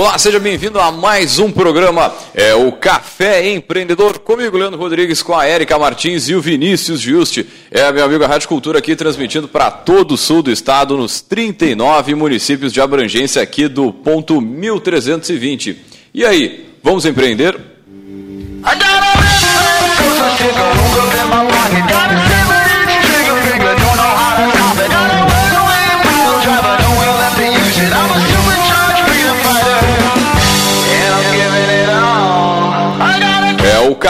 Olá, seja bem-vindo a mais um programa, é o Café Empreendedor, comigo, Leandro Rodrigues, com a Érica Martins e o Vinícius Juste. É, meu amigo, a Rádio Cultura aqui transmitindo para todo o sul do estado, nos 39 municípios de abrangência aqui do ponto 1320. E aí, vamos empreender? o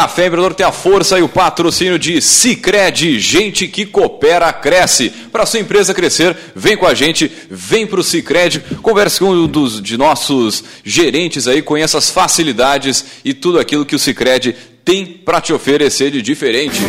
Café Empreendedor tem a força e o patrocínio de Cicred, gente que coopera, cresce. Para sua empresa crescer, vem com a gente, vem para o Cicred, converse com um dos de nossos gerentes aí, conheça as facilidades e tudo aquilo que o Cicred tem para te oferecer de diferente.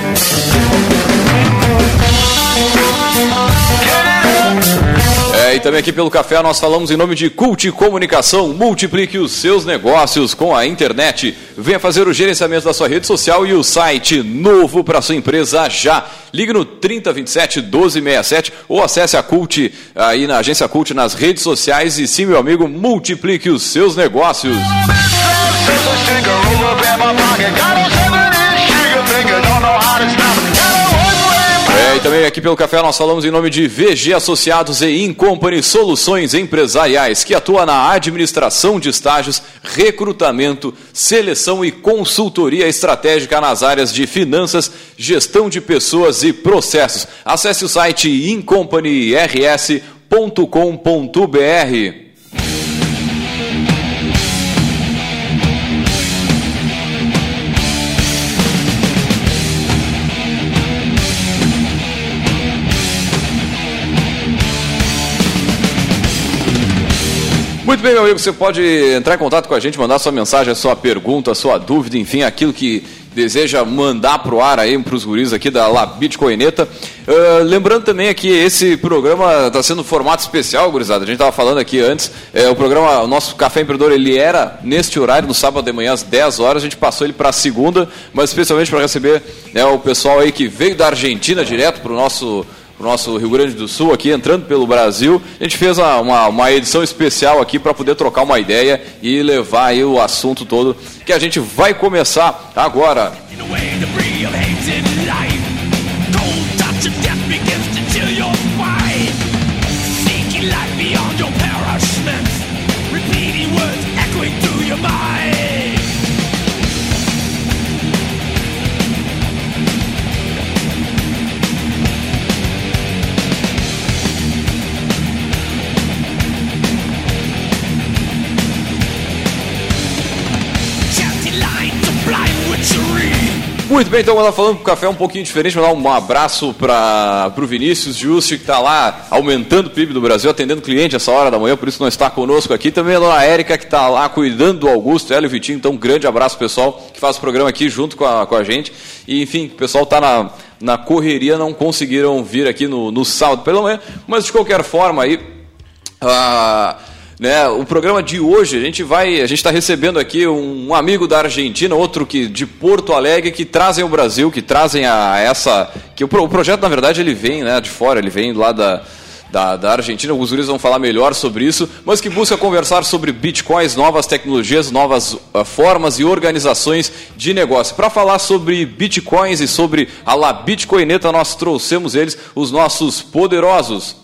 É, e também aqui pelo café nós falamos em nome de Cult Comunicação. Multiplique os seus negócios com a internet. Venha fazer o gerenciamento da sua rede social e o site novo para sua empresa já. Ligue no 3027 1267 ou acesse a Cult aí na agência Cult nas redes sociais e sim, meu amigo, multiplique os seus negócios. É, também aqui pelo café nós falamos em nome de VG Associados e Incompany Soluções Empresariais, que atua na administração de estágios, recrutamento, seleção e consultoria estratégica nas áreas de finanças, gestão de pessoas e processos. Acesse o site incompanyrs.com.br. Muito bem, meu amigo, você pode entrar em contato com a gente, mandar sua mensagem, sua pergunta, sua dúvida, enfim, aquilo que deseja mandar para o ar aí para os guris aqui da Labit Coineta. Uh, lembrando também que esse programa está sendo um formato especial, gurizada. A gente estava falando aqui antes, é, o programa, o nosso Café Empreendedor, ele era neste horário, no sábado de manhã, às 10 horas. A gente passou ele para segunda, mas especialmente para receber né, o pessoal aí que veio da Argentina direto para o nosso o nosso Rio Grande do Sul, aqui entrando pelo Brasil. A gente fez uma, uma edição especial aqui para poder trocar uma ideia e levar aí o assunto todo que a gente vai começar agora. Muito bem, então agora falando com o café um pouquinho diferente, mandar um abraço para o Vinícius Justi, que está lá aumentando o PIB do Brasil, atendendo cliente essa hora da manhã, por isso não está conosco aqui. Também a dona Érica, que está lá cuidando do Augusto, ela e o Vitinho. Então, um grande abraço, pessoal, que faz o programa aqui junto com a, com a gente. E, enfim, o pessoal está na, na correria, não conseguiram vir aqui no, no sábado pela manhã, mas de qualquer forma aí. Uh, né? O programa de hoje, a gente vai, a gente está recebendo aqui um amigo da Argentina, outro que de Porto Alegre, que trazem o Brasil, que trazem a essa. que o, o projeto, na verdade, ele vem né, de fora, ele vem lá da, da, da, Argentina, os guris vão falar melhor sobre isso, mas que busca conversar sobre bitcoins, novas tecnologias, novas uh, formas e organizações de negócio. Para falar sobre bitcoins e sobre a La Bitcoineta, nós trouxemos eles, os nossos poderosos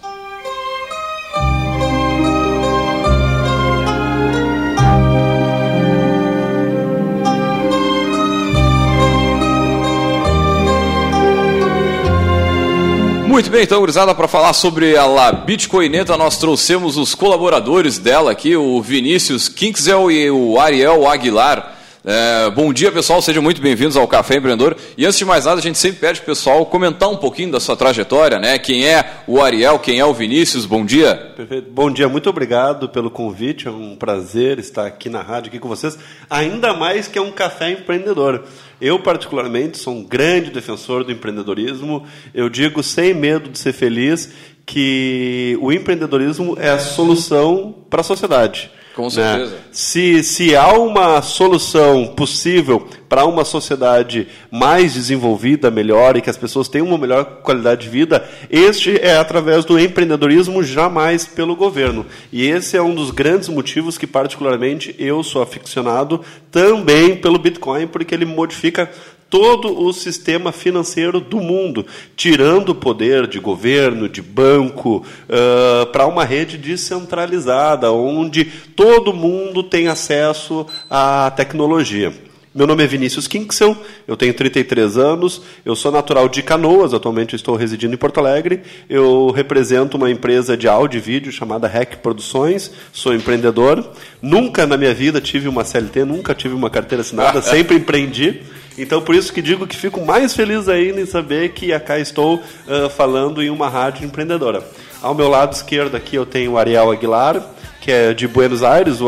Muito bem, então, gurizada, para falar sobre a La Bitcoineta, nós trouxemos os colaboradores dela aqui, o Vinícius Kinksel e o Ariel Aguilar. É, bom dia, pessoal, sejam muito bem-vindos ao Café Empreendedor. E antes de mais nada, a gente sempre pede para o pessoal comentar um pouquinho da sua trajetória, né? Quem é o Ariel, quem é o Vinícius, bom dia. Perfeito. Bom dia, muito obrigado pelo convite, é um prazer estar aqui na rádio, aqui com vocês, ainda mais que é um Café Empreendedor. Eu, particularmente, sou um grande defensor do empreendedorismo. Eu digo sem medo de ser feliz que o empreendedorismo é a solução para a sociedade. Com né? certeza. Se, se há uma solução possível para uma sociedade mais desenvolvida, melhor e que as pessoas tenham uma melhor qualidade de vida, este é através do empreendedorismo, jamais pelo governo. E esse é um dos grandes motivos que, particularmente, eu sou aficionado também pelo Bitcoin, porque ele modifica todo o sistema financeiro do mundo, tirando o poder de governo, de banco, uh, para uma rede descentralizada, onde todo mundo tem acesso à tecnologia. Meu nome é Vinícius Kinksel, eu tenho 33 anos, eu sou natural de Canoas, atualmente estou residindo em Porto Alegre. Eu represento uma empresa de áudio e vídeo chamada REC Produções, sou empreendedor. Nunca na minha vida tive uma CLT, nunca tive uma carteira assinada, sempre empreendi. Então, por isso que digo que fico mais feliz ainda em saber que acá estou uh, falando em uma rádio empreendedora. Ao meu lado esquerdo aqui eu tenho o Ariel Aguilar, que é de Buenos Aires. O,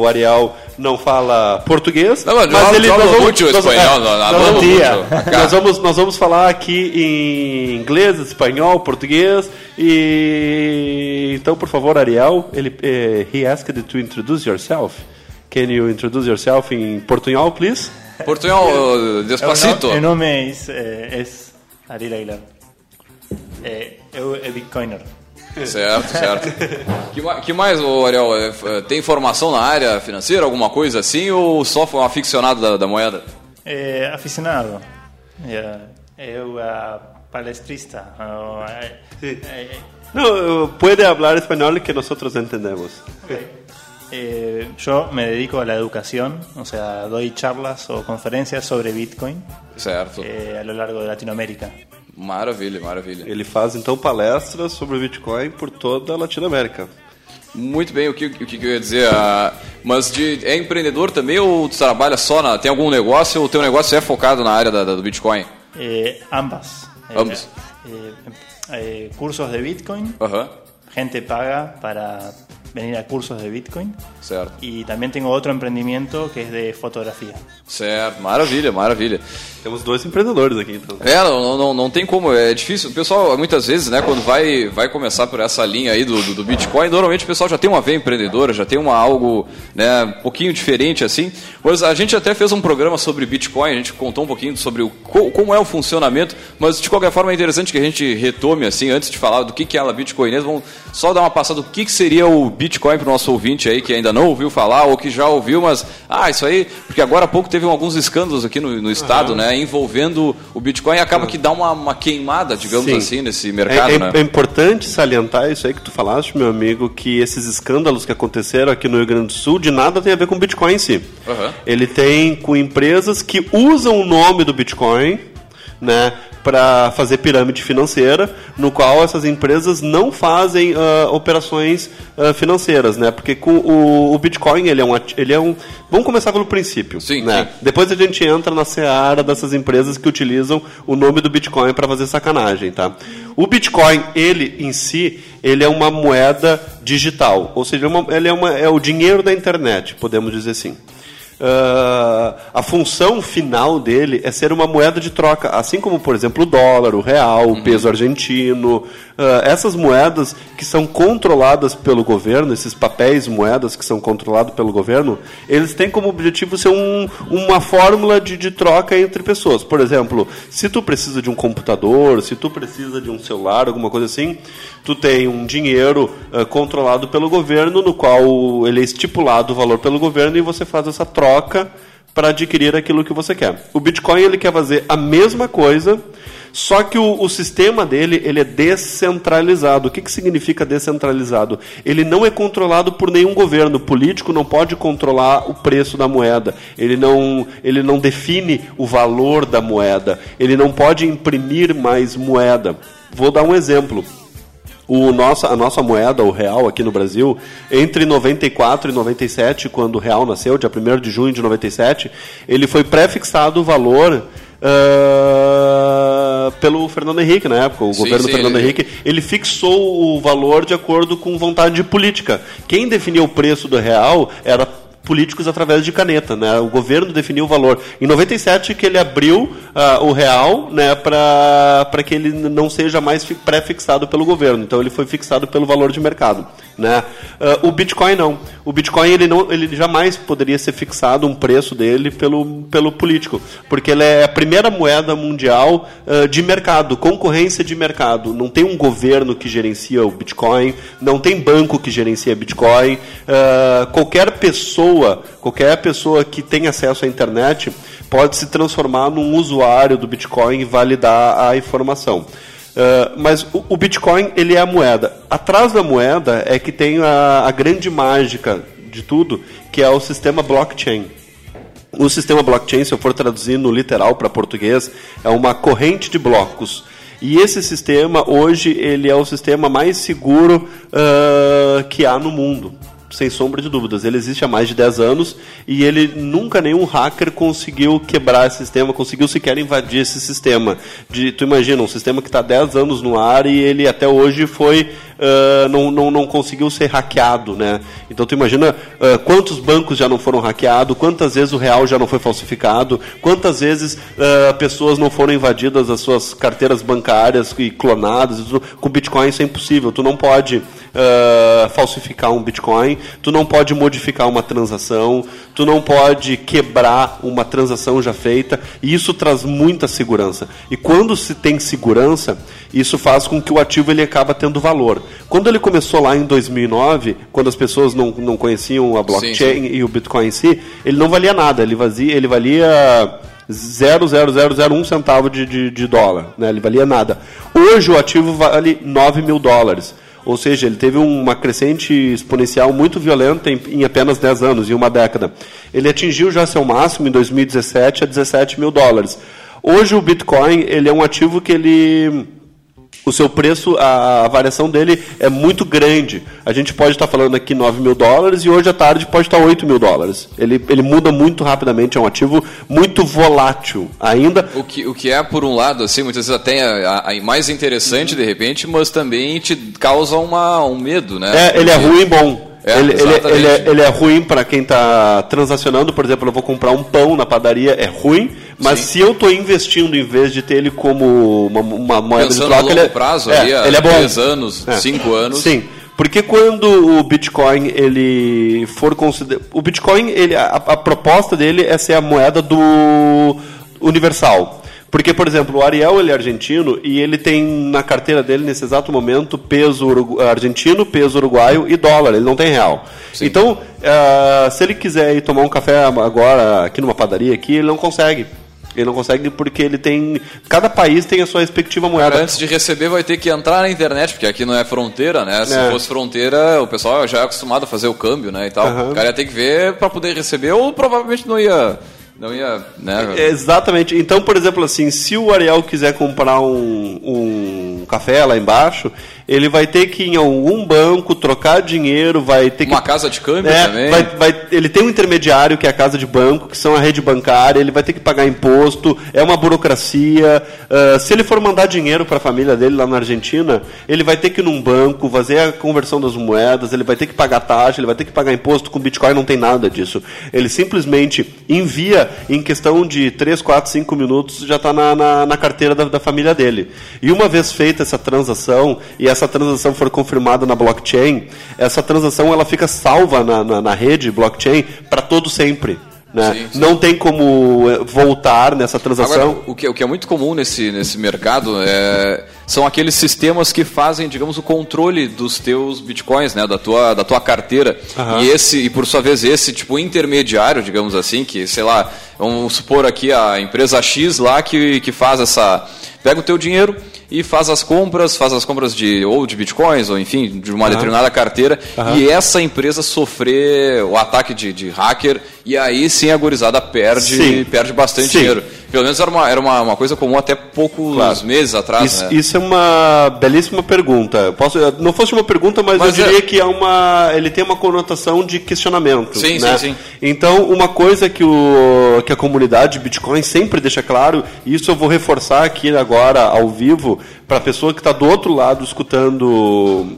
o Ariel não fala português. Não, mas, mas ele nós vamos, nós, espanhol, é, nós, vamos, nós, vamos, nós vamos falar aqui em inglês, espanhol, português. E então, por favor, Ariel, ele eh, he asked to introduce yourself. Can you introduce yourself in portunhol, please? Portunhol, despacito. Meu nome é, é Ariel Aguilar. É, eu é Bitcoiner. Certo, certo. que, que mais, Ariel? É, é, tem formação na área financeira, alguma coisa assim, ou só foi um aficionado da, da moeda? É, aficionado. É, eu é palestrista. Sí. No, puede hablar español que nosotros entendemos. Okay. Eh, yo me dedico a la educación, o sea, doy charlas o conferencias sobre Bitcoin certo. Eh, a lo largo de Latinoamérica. Maravilha, maravilha. Ele faz então palestras sobre Bitcoin por toda a Latinoamérica. Muito bem, o que, o que eu ia dizer? Ah, mas de, é empreendedor também ou tu trabalha só na. Tem algum negócio ou o teu negócio é focado na área da, da do Bitcoin? Eh, ambas. Eh, eh, cursos de Bitcoin. Aham. Gente paga para venir a cursos de Bitcoin. Certo. Y también tengo otro emprendimiento que es de fotografia. Certo, maravilha, maravilha. Temos dois empreendedores aqui, então. É, não, não, não tem como, é difícil. O pessoal, muitas vezes, né, quando vai, vai começar por essa linha aí do, do, do Bitcoin, normalmente o pessoal já tem uma veia empreendedora, já tem uma algo, né, um pouquinho diferente assim. Mas a gente até fez um programa sobre Bitcoin, a gente contou um pouquinho sobre o, como é o funcionamento, mas de qualquer forma é interessante que a gente retome, assim, antes de falar do que, que é a Bitcoin, vamos só dar uma passada do que, que seria o Bitcoin para o nosso ouvinte aí que ainda não ouviu falar ou que já ouviu, mas, ah, isso aí, porque agora há pouco teve alguns escândalos aqui no, no estado, né, envolvendo o Bitcoin e acaba que dá uma, uma queimada, digamos Sim. assim, nesse mercado, é, é, né? é importante salientar isso aí que tu falaste, meu amigo, que esses escândalos que aconteceram aqui no Rio Grande do Sul de nada tem a ver com o Bitcoin em si. Ele tem com empresas que usam o nome do Bitcoin, né, para fazer pirâmide financeira, no qual essas empresas não fazem uh, operações uh, financeiras, né? Porque com o, o, Bitcoin ele é um ele é um vamos começar pelo princípio, sim, né? Sim. Depois a gente entra na seara dessas empresas que utilizam o nome do Bitcoin para fazer sacanagem, tá? O Bitcoin ele em si ele é uma moeda digital, ou seja, uma, ele é, uma, é o dinheiro da internet, podemos dizer assim. Uh, a função final dele é ser uma moeda de troca, assim como, por exemplo, o dólar, o real, o peso argentino. Uh, essas moedas que são controladas pelo governo, esses papéis moedas que são controlados pelo governo, eles têm como objetivo ser um, uma fórmula de, de troca entre pessoas. Por exemplo, se tu precisa de um computador, se tu precisa de um celular, alguma coisa assim, tu tem um dinheiro uh, controlado pelo governo, no qual ele é estipulado o valor pelo governo e você faz essa troca para adquirir aquilo que você quer. O Bitcoin ele quer fazer a mesma coisa, só que o, o, sistema dele ele é descentralizado. O que, que significa descentralizado? Ele não é controlado por nenhum governo. O político não pode controlar o preço da moeda. Ele não, ele não define o valor da moeda. Ele não pode imprimir mais moeda. Vou dar um exemplo o nossa, a nossa moeda, o real, aqui no Brasil, entre 94 e 97, quando o real nasceu, dia 1 de junho de 97, ele foi pré-fixado o valor Uh, pelo Fernando Henrique na época, o sim, governo sim, Fernando ele... Henrique, ele fixou o valor de acordo com vontade política. Quem definia o preço do real era políticos através de caneta, né? O governo definiu o valor. Em 97 que ele abriu uh, o real, né, para que ele não seja mais pré-fixado pelo governo. Então ele foi fixado pelo valor de mercado, né? Uh, o Bitcoin não. O Bitcoin ele não, ele jamais poderia ser fixado um preço dele pelo, pelo político, porque ele é a primeira moeda mundial uh, de mercado, concorrência de mercado. Não tem um governo que gerencia o Bitcoin, não tem banco que gerencia Bitcoin. Qualquer pessoa, qualquer pessoa que tem acesso à internet pode se transformar num usuário do Bitcoin e validar a informação. Uh, mas o, o, Bitcoin ele é a moeda. Atrás da moeda é que tem a, a grande mágica de tudo, que é o sistema blockchain. O sistema blockchain, se eu for traduzir no literal para português, é uma corrente de blocos. E esse sistema, hoje, ele é o sistema mais seguro uh, que há no mundo sem sombra de dúvidas. Ele existe há mais de 10 anos e ele nunca nenhum hacker conseguiu quebrar esse sistema, conseguiu sequer invadir esse sistema. De, tu imagina, um sistema que está 10 anos no ar e ele até hoje foi uh, não, não, não conseguiu ser hackeado, né? Então tu imagina uh, quantos bancos já não foram hackeados, quantas vezes o real já não foi falsificado, quantas vezes uh, pessoas não foram invadidas as suas carteiras bancárias e clonadas. Com Bitcoin isso é impossível. Tu não pode uh, falsificar um Bitcoin, tu não pode modificar uma transação, tu não pode quebrar uma transação já feita, e isso traz muita segurança. E quando se tem segurança, isso faz com que o ativo ele acaba tendo valor. Quando ele começou lá em 2009, quando as pessoas não, não conheciam a blockchain sim, sim. e o Bitcoin em si, ele não valia nada, ele, vazia, ele valia 0,0001 centavo de, de, de dólar, né? ele valia nada. Hoje o ativo vale 9 mil dólares. Ou seja, ele teve uma crescente exponencial muito violenta em, em, apenas 10 anos, em uma década. Ele atingiu já seu máximo em 2017 a 17 mil dólares. Hoje o Bitcoin ele é um ativo que ele o seu preço, a, a, variação dele é muito grande. A gente pode estar falando aqui 9 mil dólares e hoje à tarde pode estar 8 mil dólares. Ele, ele muda muito rapidamente, é um ativo muito volátil ainda. O que, o que é, por um lado, assim, muitas vezes até a, a mais interessante de repente, mas também te causa uma, um medo, né? É, ele é ruim e bom. É, ele, ele, ele, é, ele, é, ruim para quem está transacionando, por exemplo, eu vou comprar um pão na padaria, é ruim mas Sim. se eu estou investindo em vez de ter ele como uma, uma moeda Pensando de troca, a longo ele é, prazo, é, ali, ele é bom. 10 anos, 5 é. anos. Sim. Porque quando o Bitcoin ele for considerado, o Bitcoin ele a, a proposta dele é ser a moeda do universal. Porque, por exemplo, o Ariel ele é argentino e ele tem na carteira dele, nesse exato momento, peso argentino, peso uruguaio e dólar. Ele não tem real. Sim. Então, uh, se ele quiser ir tomar um café agora aqui numa padaria, aqui, ele não consegue. Ele não consegue porque ele tem. Cada país tem a sua respectiva moeda. Cara, antes de receber, vai ter que entrar na internet, porque aqui não é fronteira, né? Se é. fosse fronteira, o pessoal já é acostumado a fazer o câmbio, né? E tal. Uhum. O cara ia ter que ver para poder receber, ou provavelmente não ia. Não ia. Né? Exatamente. Então, por exemplo, assim, se o Ariel quiser comprar um, um café lá embaixo, ele vai ter que ir em algum banco trocar dinheiro, vai ter que. Uma casa de câmbio é, também. Vai, vai, ele tem um intermediário que é a casa de banco, que são a rede bancária, ele vai ter que pagar imposto, é uma burocracia. Uh, se ele for mandar dinheiro para a família dele lá na Argentina, ele vai ter que ir num banco, fazer a conversão das moedas, ele vai ter que pagar taxa, ele vai ter que pagar imposto. Com Bitcoin não tem nada disso. Ele simplesmente envia em questão de 3, 4, 5 minutos, já está na, na, na, carteira da, da família dele. E uma vez feita essa transação e essa essa transação for confirmada na blockchain, essa transação ela fica salva na, na, na rede blockchain para todo sempre. Né? Sim, sim. Não tem como eh, voltar nessa transação. Agora, o, que, o que é muito comum nesse, nesse mercado é, são aqueles sistemas que fazem, digamos, o controle dos teus bitcoins, né? da, tua, da tua carteira. Uhum. E esse, e por sua vez, esse tipo intermediário, digamos assim, que, sei lá, vamos supor aqui a empresa X lá que, que faz essa. Pega o teu dinheiro e faz as compras, faz as compras de ou de bitcoins, ou enfim, de uma uhum. determinada carteira, uhum. e essa empresa sofrer o ataque de, de hacker, e aí sim a gurizada perde, sim. perde bastante sim. dinheiro. Pelo menos era uma, era uma, uma coisa comum até poucos claro. meses atrás. Isso, né? isso, é uma belíssima pergunta. Posso, não fosse uma pergunta, mas, mas eu diria é... que é uma, ele tem uma conotação de questionamento. Sim, né? sim, sim. Então, uma coisa que, o, que a comunidade Bitcoin sempre deixa claro, e isso eu vou reforçar aqui agora ao vivo, para a pessoa que está do outro lado escutando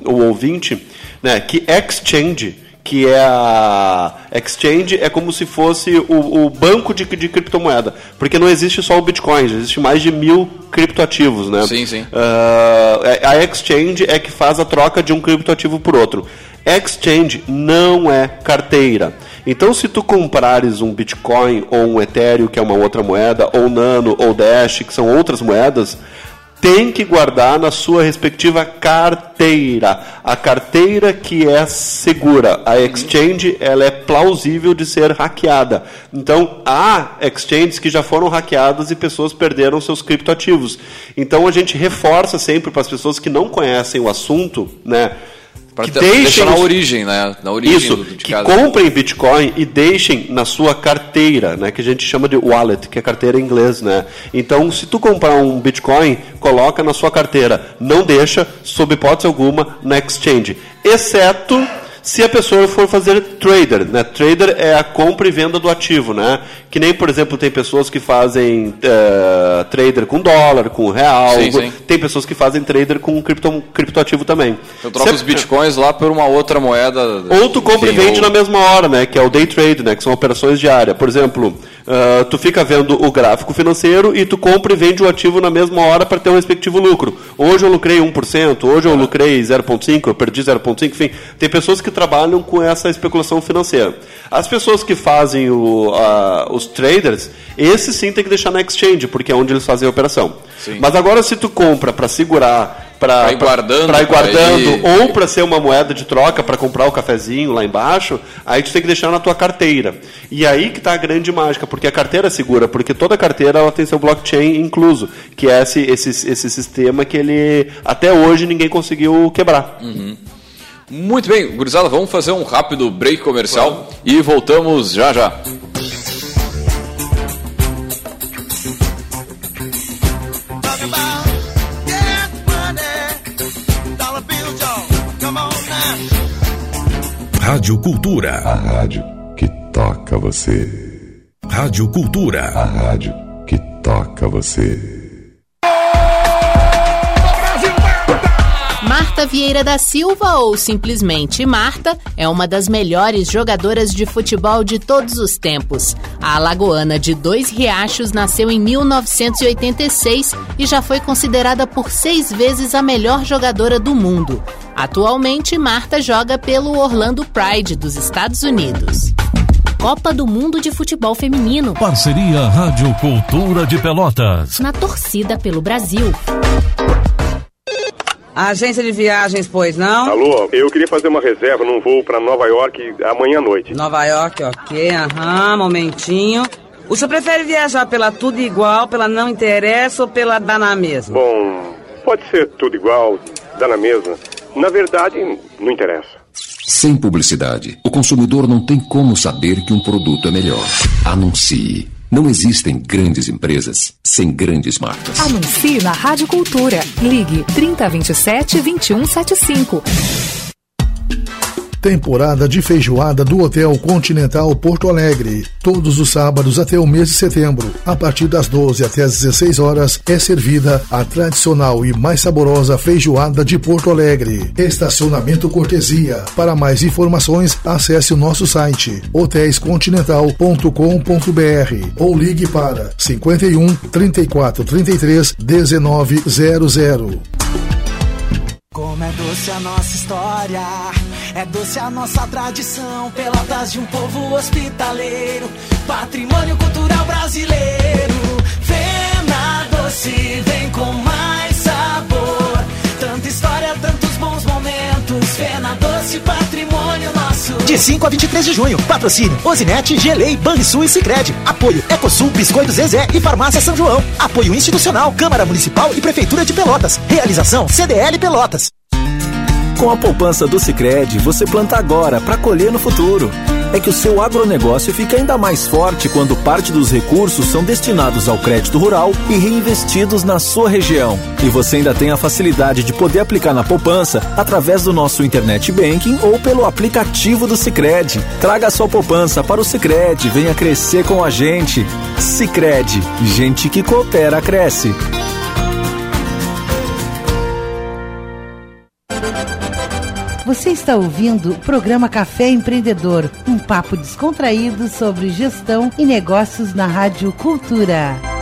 o ouvinte, né, que exchange que é a exchange, é como se fosse o, o banco de, de criptomoeda. Porque não existe só o Bitcoin, existe mais de mil criptoativos, né? Sim, sim. Uh, a exchange é que faz a troca de um criptoativo por outro. Exchange não é carteira. Então, se tu comprares um Bitcoin ou um Ethereum, que é uma outra moeda, ou Nano ou Dash, que são outras moedas, tem que guardar na sua respectiva carteira. A carteira que é segura. A exchange ela é plausível de ser hackeada. Então, há exchanges que já foram hackeadas e pessoas perderam seus criptoativos. Então, a gente reforça sempre para as pessoas que não conhecem o assunto, né? Que deixem na origem, né? Na origem isso, do, que cada... comprem Bitcoin e deixem na sua carteira, né? Que a gente chama de wallet, que é carteira em inglês, né? Então, se tu comprar um Bitcoin, coloca na sua carteira, não deixa, sob hipótese alguma, na exchange, exceto se a pessoa for fazer trader, né? Trader é a compra e venda do ativo, né? Que nem, por exemplo, tem pessoas que fazem uh, trader com dólar, com real. Sim, sim. Tem pessoas que fazem trader com cripto, criptoativo também. Eu troco os bitcoins lá por uma outra moeda. Ou tu compra enfim, e vende ou... na mesma hora, né? Que é o day trade, né? Que são operações diárias. Por exemplo, Uh, tu fica vendo o gráfico financeiro e tu compra e vende o ativo na mesma hora para ter um respectivo lucro. Hoje eu lucrei 1%, hoje eu lucrei 0,5%, eu perdi 0,5%, enfim. Tem pessoas que trabalham com essa especulação financeira. As pessoas que fazem o, uh, os traders, esses sim tem que deixar na exchange, porque é onde eles fazem a operação. Sim. Mas agora se tu compra para segurar para ir guardando, pra ir guardando ou para ser uma moeda de troca para comprar o cafezinho lá embaixo, aí tu tem que deixar na tua carteira. E aí que está a grande mágica, porque a carteira é segura, porque toda carteira ela tem seu blockchain incluso, que é esse, esse, esse sistema que ele até hoje ninguém conseguiu quebrar. Uhum. Muito bem, gurizada, vamos fazer um rápido break comercial e voltamos já já. Rádio Cultura. A rádio que toca você. Rádio Cultura. A rádio que toca você. Marta Vieira da Silva, ou simplesmente Marta, é uma das melhores jogadoras de futebol de todos os tempos. A alagoana de Dois Riachos nasceu em 1986 e já foi considerada por seis vezes a melhor jogadora do mundo. Atualmente, Marta joga pelo Orlando Pride dos Estados Unidos. Copa do Mundo de Futebol Feminino. Parceria Rádio Cultura de Pelotas. Na torcida pelo Brasil. Agência de viagens, pois não? Alô, eu queria fazer uma reserva num voo para Nova York amanhã à noite. Nova York, ok, aham, momentinho. O senhor prefere viajar pela tudo igual, pela não interessa ou pela dá na mesma? Bom, pode ser tudo igual, dá na mesma. Na verdade, não interessa. Sem publicidade, o consumidor não tem como saber que um produto é melhor. Anuncie. Não existem grandes empresas sem grandes marcas. Anuncie na Rádio Cultura. Ligue 3027 2175. Temporada de feijoada do Hotel Continental Porto Alegre. Todos os sábados até o mês de setembro, a partir das 12 até as 16 horas, é servida a tradicional e mais saborosa feijoada de Porto Alegre. Estacionamento cortesia. Para mais informações, acesse o nosso site hotéiscontinental.com.br ou ligue para 51 34 33 1900. Como é doce a nossa história, é doce a nossa tradição, pelotas de um povo hospitaleiro, patrimônio cultural brasileiro. Vem na doce, vem com mais sabor, tanta história, tantos bons momentos. Vem na doce, patrimônio. De 5 a 23 de junho, patrocínio Osinete, Gelei, Banrisul e Sicredi. Apoio Ecosul, Biscoito Zezé e Farmácia São João. Apoio institucional, Câmara Municipal e Prefeitura de Pelotas. Realização CDL Pelotas. Com a poupança do Sicredi, você planta agora para colher no futuro. É que o seu agronegócio fica ainda mais forte quando parte dos recursos são destinados ao crédito rural e reinvestidos na sua região. E você ainda tem a facilidade de poder aplicar na poupança através do nosso internet banking ou pelo aplicativo do Sicredi. Traga sua poupança para o Sicredi, venha crescer com a gente. Sicredi, gente que coopera cresce. Você está ouvindo o programa Café Empreendedor, um papo descontraído sobre gestão e negócios na Rádio Cultura.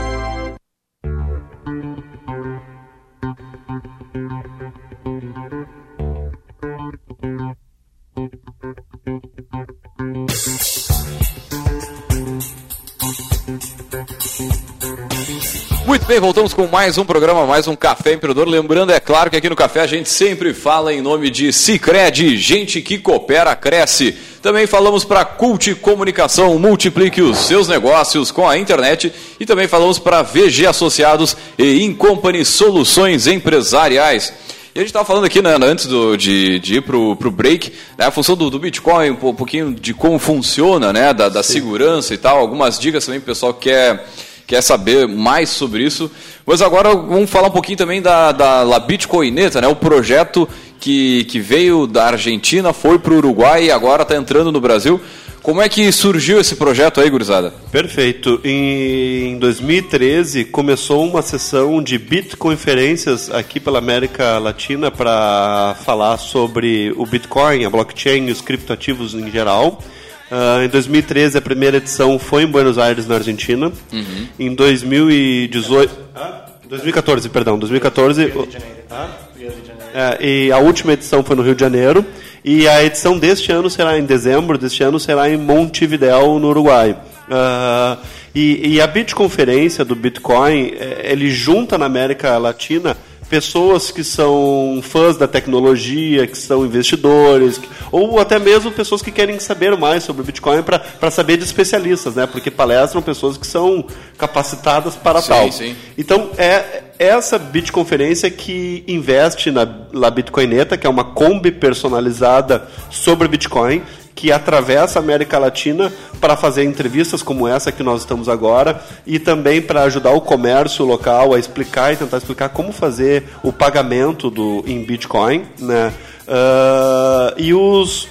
Bem, voltamos com mais um programa, mais um Café Empreendedor. Lembrando, é claro, que aqui no Café a gente sempre fala em nome de Cicred, gente que coopera, cresce. Também falamos para Cult Comunicação, multiplique os seus negócios com a internet. E também falamos para VG Associados e Incompany Soluções Empresariais. E a gente estava falando aqui, né, antes do, de, de ir para o break, né, a função do, do Bitcoin, um, pouquinho de como funciona, né, da, da segurança e tal, algumas dicas também para o pessoal que quer quer saber mais sobre isso. Mas agora vamos falar um pouquinho também da, da La Bitcoineta, né? o projeto que, que veio da Argentina, foi para o Uruguai e agora está entrando no Brasil. Como é que surgiu esse projeto aí, gurizada? Perfeito. Em 2013 começou uma sessão de Bitconferências aqui pela América Latina para falar sobre o Bitcoin, a blockchain e os criptoativos em geral. Uh, em 2013, a primeira edição foi em Buenos Aires, na Argentina. Uhum. Em 2018. Ah, 2014, perdão. 2014. Rio de Janeiro. Ah? Rio de Janeiro. É, e a última edição foi no Rio de Janeiro. E a edição deste ano será em dezembro, deste ano será em Montevidéu, no Uruguai. Uh, e, e, a Bitconferência do Bitcoin, ele junta na América Latina pessoas que são fãs da tecnologia, que são investidores, ou até mesmo pessoas que querem saber mais sobre o Bitcoin para saber de especialistas, né? Porque palestram pessoas que são capacitadas para sim, tal. Sim. Então, é essa Bitconferência que investe na La Bitcoineta, que é uma Kombi personalizada sobre Bitcoin, que atravessa a América Latina para fazer entrevistas como essa que nós estamos agora e também para ajudar o comércio local a explicar e tentar explicar como fazer o pagamento do, em Bitcoin. Né? Uh, e os,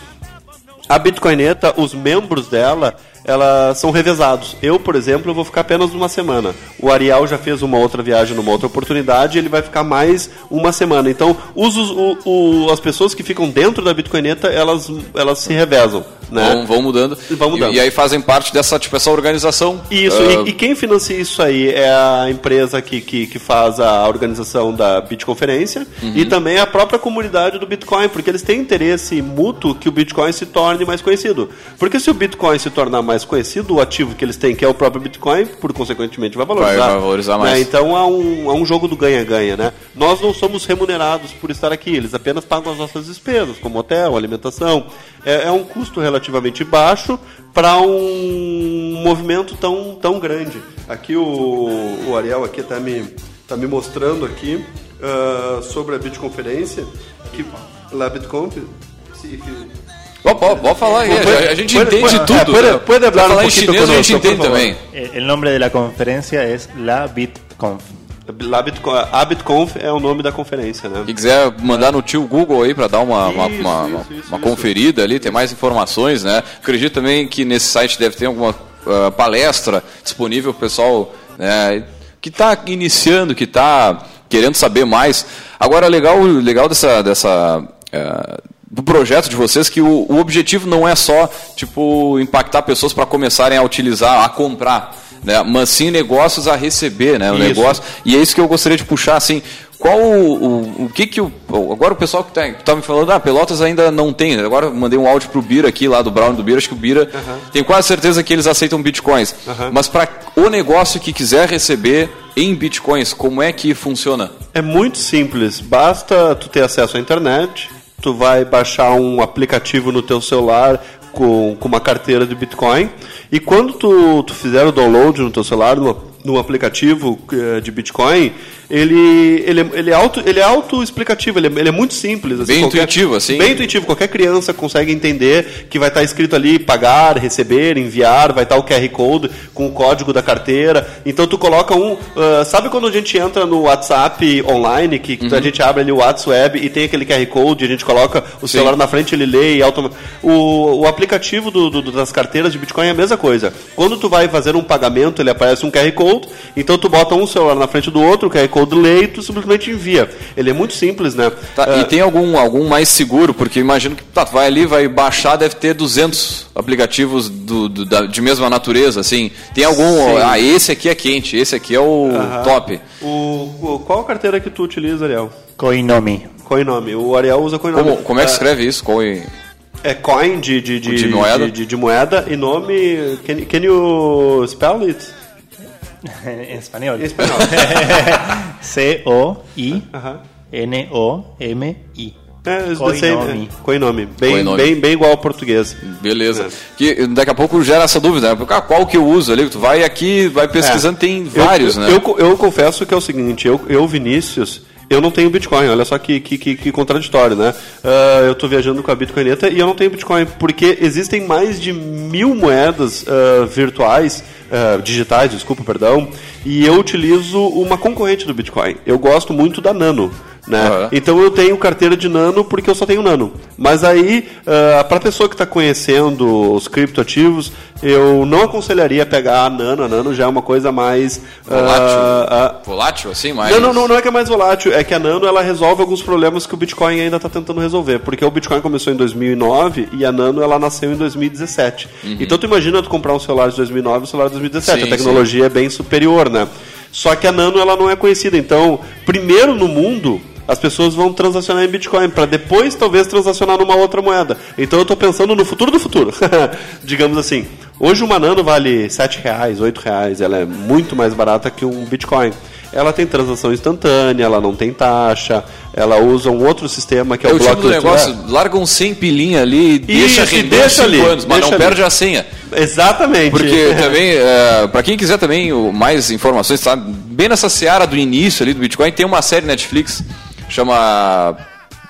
a Bitcoineta, os membros dela, elas são revezados. Eu, por exemplo, eu vou ficar apenas uma semana. O Ariel já fez uma outra viagem numa outra oportunidade, ele vai ficar mais uma semana. Então, o, o, as pessoas que ficam dentro da Bitcoineta, elas, elas se revezam. Né? Vão, vão mudando. Vão mudando. E, e, aí fazem parte dessa, tipo, essa organização. Isso, uh... e, e, quem financia isso aí é a empresa que, que, que faz a organização da Bitconferência uhum. e também a própria comunidade do Bitcoin, porque eles têm interesse mútuo que o Bitcoin se torne mais conhecido. Porque se o Bitcoin se tornar mais conhecido, o ativo que eles têm, que é o próprio Bitcoin, por consequentemente vai valorizar. Vai, vai valorizar mais. Né? Então há um, há um jogo do ganha-ganha, né? Nós não somos remunerados por estar aqui, eles apenas pagam as nossas despesas, como hotel, alimentação. É, é um custo relativamente baixo para um movimento tão, tão grande. Aqui o, o Ariel aqui está me, tá me mostrando aqui uh, sobre a Bitconferência, que lá Bitconf... Pode, pode falar aí, a, a gente pode, entende pode, tudo. Pode, né? pode falar em chinês a gente entende também. O nome da conferência é La BitConf. A BitConf é o nome da conferência, né? Se quiser mandar no tio Google aí para dar uma, isso, uma, uma, isso, isso, uma conferida ali, tem mais informações, né? Acredito também que nesse site deve ter alguma uh, palestra disponível para o pessoal né, que está iniciando, que está querendo saber mais. Agora, legal, legal dessa, dessa uh, do projeto de vocês que o, o objetivo não é só tipo impactar pessoas para começarem a utilizar, a comprar né? mas sim negócios a receber, né? O isso. negócio. E é isso que eu gostaria de puxar, assim, qual o, o, o que que o agora o pessoal que está tá me falando ah Pelotas ainda não tem agora eu mandei um áudio pro Bira aqui lá do Brown do Bira acho que o Bira uhum. tem quase certeza que eles aceitam bitcoins uhum. mas para o negócio que quiser receber em bitcoins como é que funciona é muito simples basta tu ter acesso à internet tu vai baixar um aplicativo no teu celular com, com uma carteira de Bitcoin. E quando tu, tu fizer o download no teu celular, no, no aplicativo eh, de Bitcoin, ele, ele, ele, é, auto, ele é auto-explicativo, ele, é, ele é muito simples. Assim, bem qualquer, intuitivo, assim. Bem intuitivo. Qualquer criança consegue entender que vai estar escrito ali pagar, receber, enviar, vai estar o QR Code com o código da carteira. Então tu coloca um. Uh, sabe quando a gente entra no WhatsApp online, que uhum. a gente abre ali o WhatsApp e tem aquele QR Code, a gente coloca o Sim. celular na frente, ele lê e automaticamente. O, o aplicativo do, do, das carteiras de Bitcoin é a mesma coisa. Quando tu vai fazer um pagamento, ele aparece um QR Code, então tu bota um celular na frente do outro, o QR Code Code lê e tu simplesmente envia. Ele é muito simples, né? Tá, Ah, E tem algum, algum mais seguro? Porque imagino que tá, vai ali, vai baixar, deve ter 200 aplicativos do, do- da- de mesma natureza, assim. Tem algum, Sim. ah, esse aqui é quente, esse aqui é o Aham. top. O, o- qual a carteira que tu utiliza, Ariel? Coinomi. Coinomi. O Ariel usa Coinomi. Como, como é que Ah, escreve isso? Qual é- coin de, de, de, De moeda? de, de- de moeda e nome. Can, can you spell it? en español. Em espanhol. C-O-I-N-O-M-I. É, same, Coinomi. é. Bem. Bem, bem igual ao português. Beleza. É. Que daqui a pouco gera essa dúvida, né? Ah, qual que eu uso ali? Tu vai aqui, vai pesquisando, tem Eu- vários, eu, né? Eu, eu confesso que é o seguinte, eu, eu Vinícius, eu não tenho Bitcoin, olha só que, que, que, que contraditório, né? Ah, eu estou viajando com a Bitcoineta e eu não tenho Bitcoin, porque existem mais de mil moedas ah, virtuais, ah, digitais, desculpa, perdão, e eu utilizo uma concorrente do Bitcoin. Eu gosto muito da Nano. Né? Então eu tenho carteira de nano porque eu só tenho nano. Mas aí, para a pessoa que está conhecendo os criptoativos, eu não aconselharia pegar a nano. A nano já é uma coisa mais. Volátil. ah, ah, Volátil, assim, mais... não, não, não, é que é mais volátil, é que a Nano ela resolve alguns problemas que o Bitcoin ainda está tentando resolver. Porque o Bitcoin começou em 2009 e a Nano ela nasceu em 2017. Então tu imagina tu comprar um celular de 2009 e um celular de 2017. Sim, a tecnologia é bem superior, né? Só que a Nano ela não é conhecida. Então, primeiro no mundo, as pessoas vão transacionar em Bitcoin para depois talvez transacionar numa outra moeda. Então eu estou pensando no futuro do futuro, digamos assim. Hoje uma Nano vale 7 reais, 8 reais, ela é muito mais barata que um Bitcoin. Ela tem transação instantânea, ela não tem taxa, ela usa um outro sistema que é, É o o tipo bloco do negócio, larga um 100 pilinha ali e deixa render deixa 5 ali, anos, mas não ali. perde a senha. Exatamente. Porque também, é, para quem quiser também mais informações, sabe, bem nessa seara do início ali do Bitcoin, tem uma série Netflix, chama...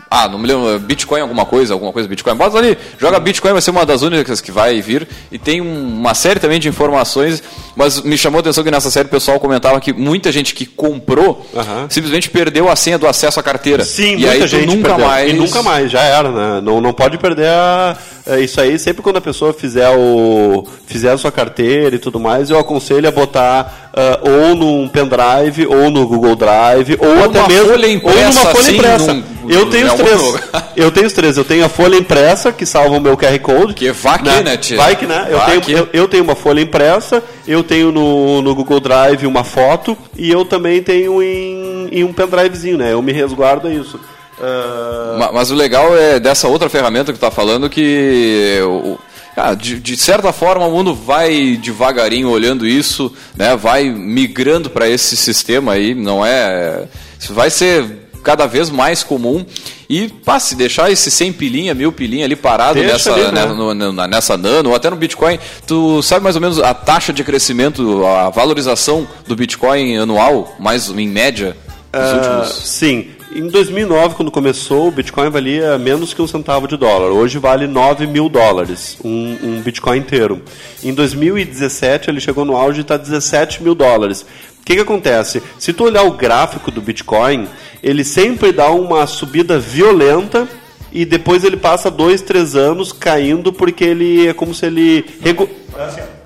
Ah, não me lembro, Bitcoin alguma coisa, alguma coisa Bitcoin. Bota ali, joga Bitcoin, vai ser uma das únicas que vai vir. E tem um- uma série também de informações, mas me chamou a atenção que nessa série o pessoal comentava que muita gente que comprou simplesmente perdeu a senha do acesso à carteira. Sim, e muita aí gente nunca perdeu. mais... E nunca mais, já era, né? Não, não pode perder a, é, isso aí. Sempre quando a pessoa fizer, o, fizer a sua carteira e tudo mais, eu aconselho a botar ah, ou num pendrive, ou no Google Drive, ou, Ou até mesmo. folha ou impressa, numa folha assim, impressa. num- eu tenho os três. Eu tenho os três. Eu tenho a folha impressa, que salva o meu QR Code. Que vai que, né, tia? Vai que, né? Eu Vai tenho, eu, eu tenho uma folha impressa, eu tenho no, no Google Drive uma foto e eu também tenho em, em um pendrivezinho, né? Eu me resguardo a isso. Ah, Ma- Mas o legal é dessa outra ferramenta que tu tá falando que o- ah, de, de certa forma o mundo vai devagarinho olhando isso, né? Vai migrando para esse sistema aí, não é? Isso vai ser cada vez mais comum e pá, se deixar esse 100 pilinha, mil pilinha ali parado Deixa nessa, ali, né? né, no- no- na- nessa nano ou até no Bitcoin, tu sabe mais ou menos a taxa de crescimento, a valorização do Bitcoin anual, mais em média, nos Ah, últimos Sim. Em 2009, quando começou, o Bitcoin valia menos que um centavo de dólar. Hoje vale 9 mil dólares, um, um Bitcoin inteiro. Em 2017, ele chegou no auge e está 17 mil dólares. O que, que acontece? Se tu olhar o gráfico do Bitcoin, ele sempre dá uma subida violenta e depois ele passa dois, três anos caindo porque ele é como se ele... regu- É,